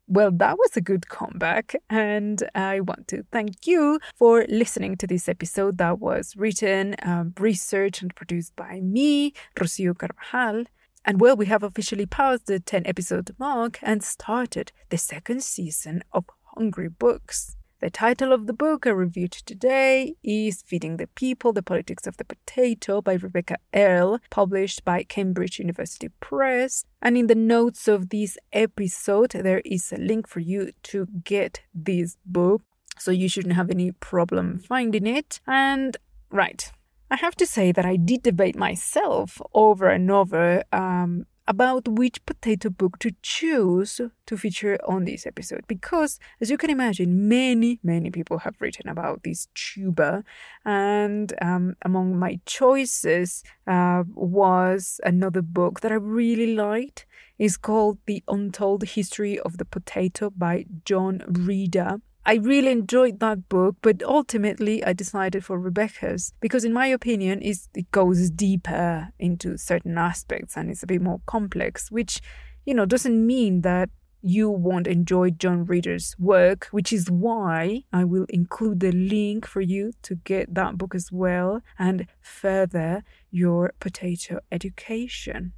Well, that was a good comeback, and I want to thank you for listening to this episode that was written, um, researched, and produced by me, Rocio Carvajal. And well, we have officially passed the 10 episode mark and started the second season of Hungry Books. The title of the book I reviewed today is Feeding the People The Politics of the Potato by Rebecca Earle, published by Cambridge University Press. And in the notes of this episode, there is a link for you to get this book. So you shouldn't have any problem finding it. And right, I have to say that I did debate myself over and over um, about which potato book to choose to feature on this episode. Because as you can imagine many many people have written about this tuber and um, among my choices uh, was another book that i really liked. It's called the untold history of the potato by john reader I really enjoyed that book, but ultimately I decided for Rebecca's because, in my opinion, it goes deeper into certain aspects and it's a bit more complex, which, you know, doesn't mean that you won't enjoy John Reader's work, which is why I will include the link for you to get that book as well and further your potato education.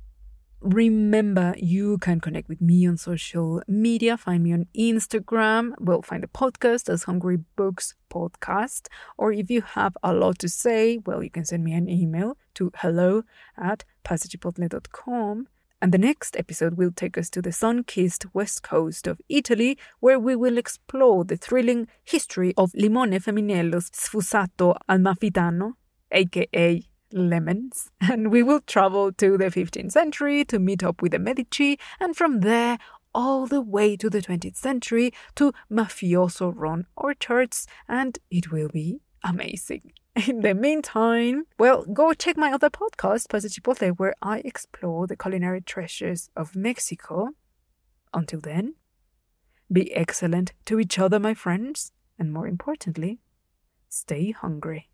Remember, you can connect with me on social media. Find me on Instagram. Well, find the podcast as Hungry Books Podcast. Or if you have a lot to say, well, you can send me an email to hello at pasachipotle.com. And the next episode will take us to the sun kissed west coast of Italy, where we will explore the thrilling history of Limone Femminello's Sfusato Amalfitano, aka lemons, (laughs) and we will travel to the 15th century to meet up with the Medici, and from there all the way to the 20th century to mafioso run Orchards, and it will be amazing. (laughs) In the meantime, well, go check my other podcast, Pasa Chipotle, where I explore the culinary treasures of Mexico. Until then, be excellent to each other, my friends, and more importantly, stay hungry.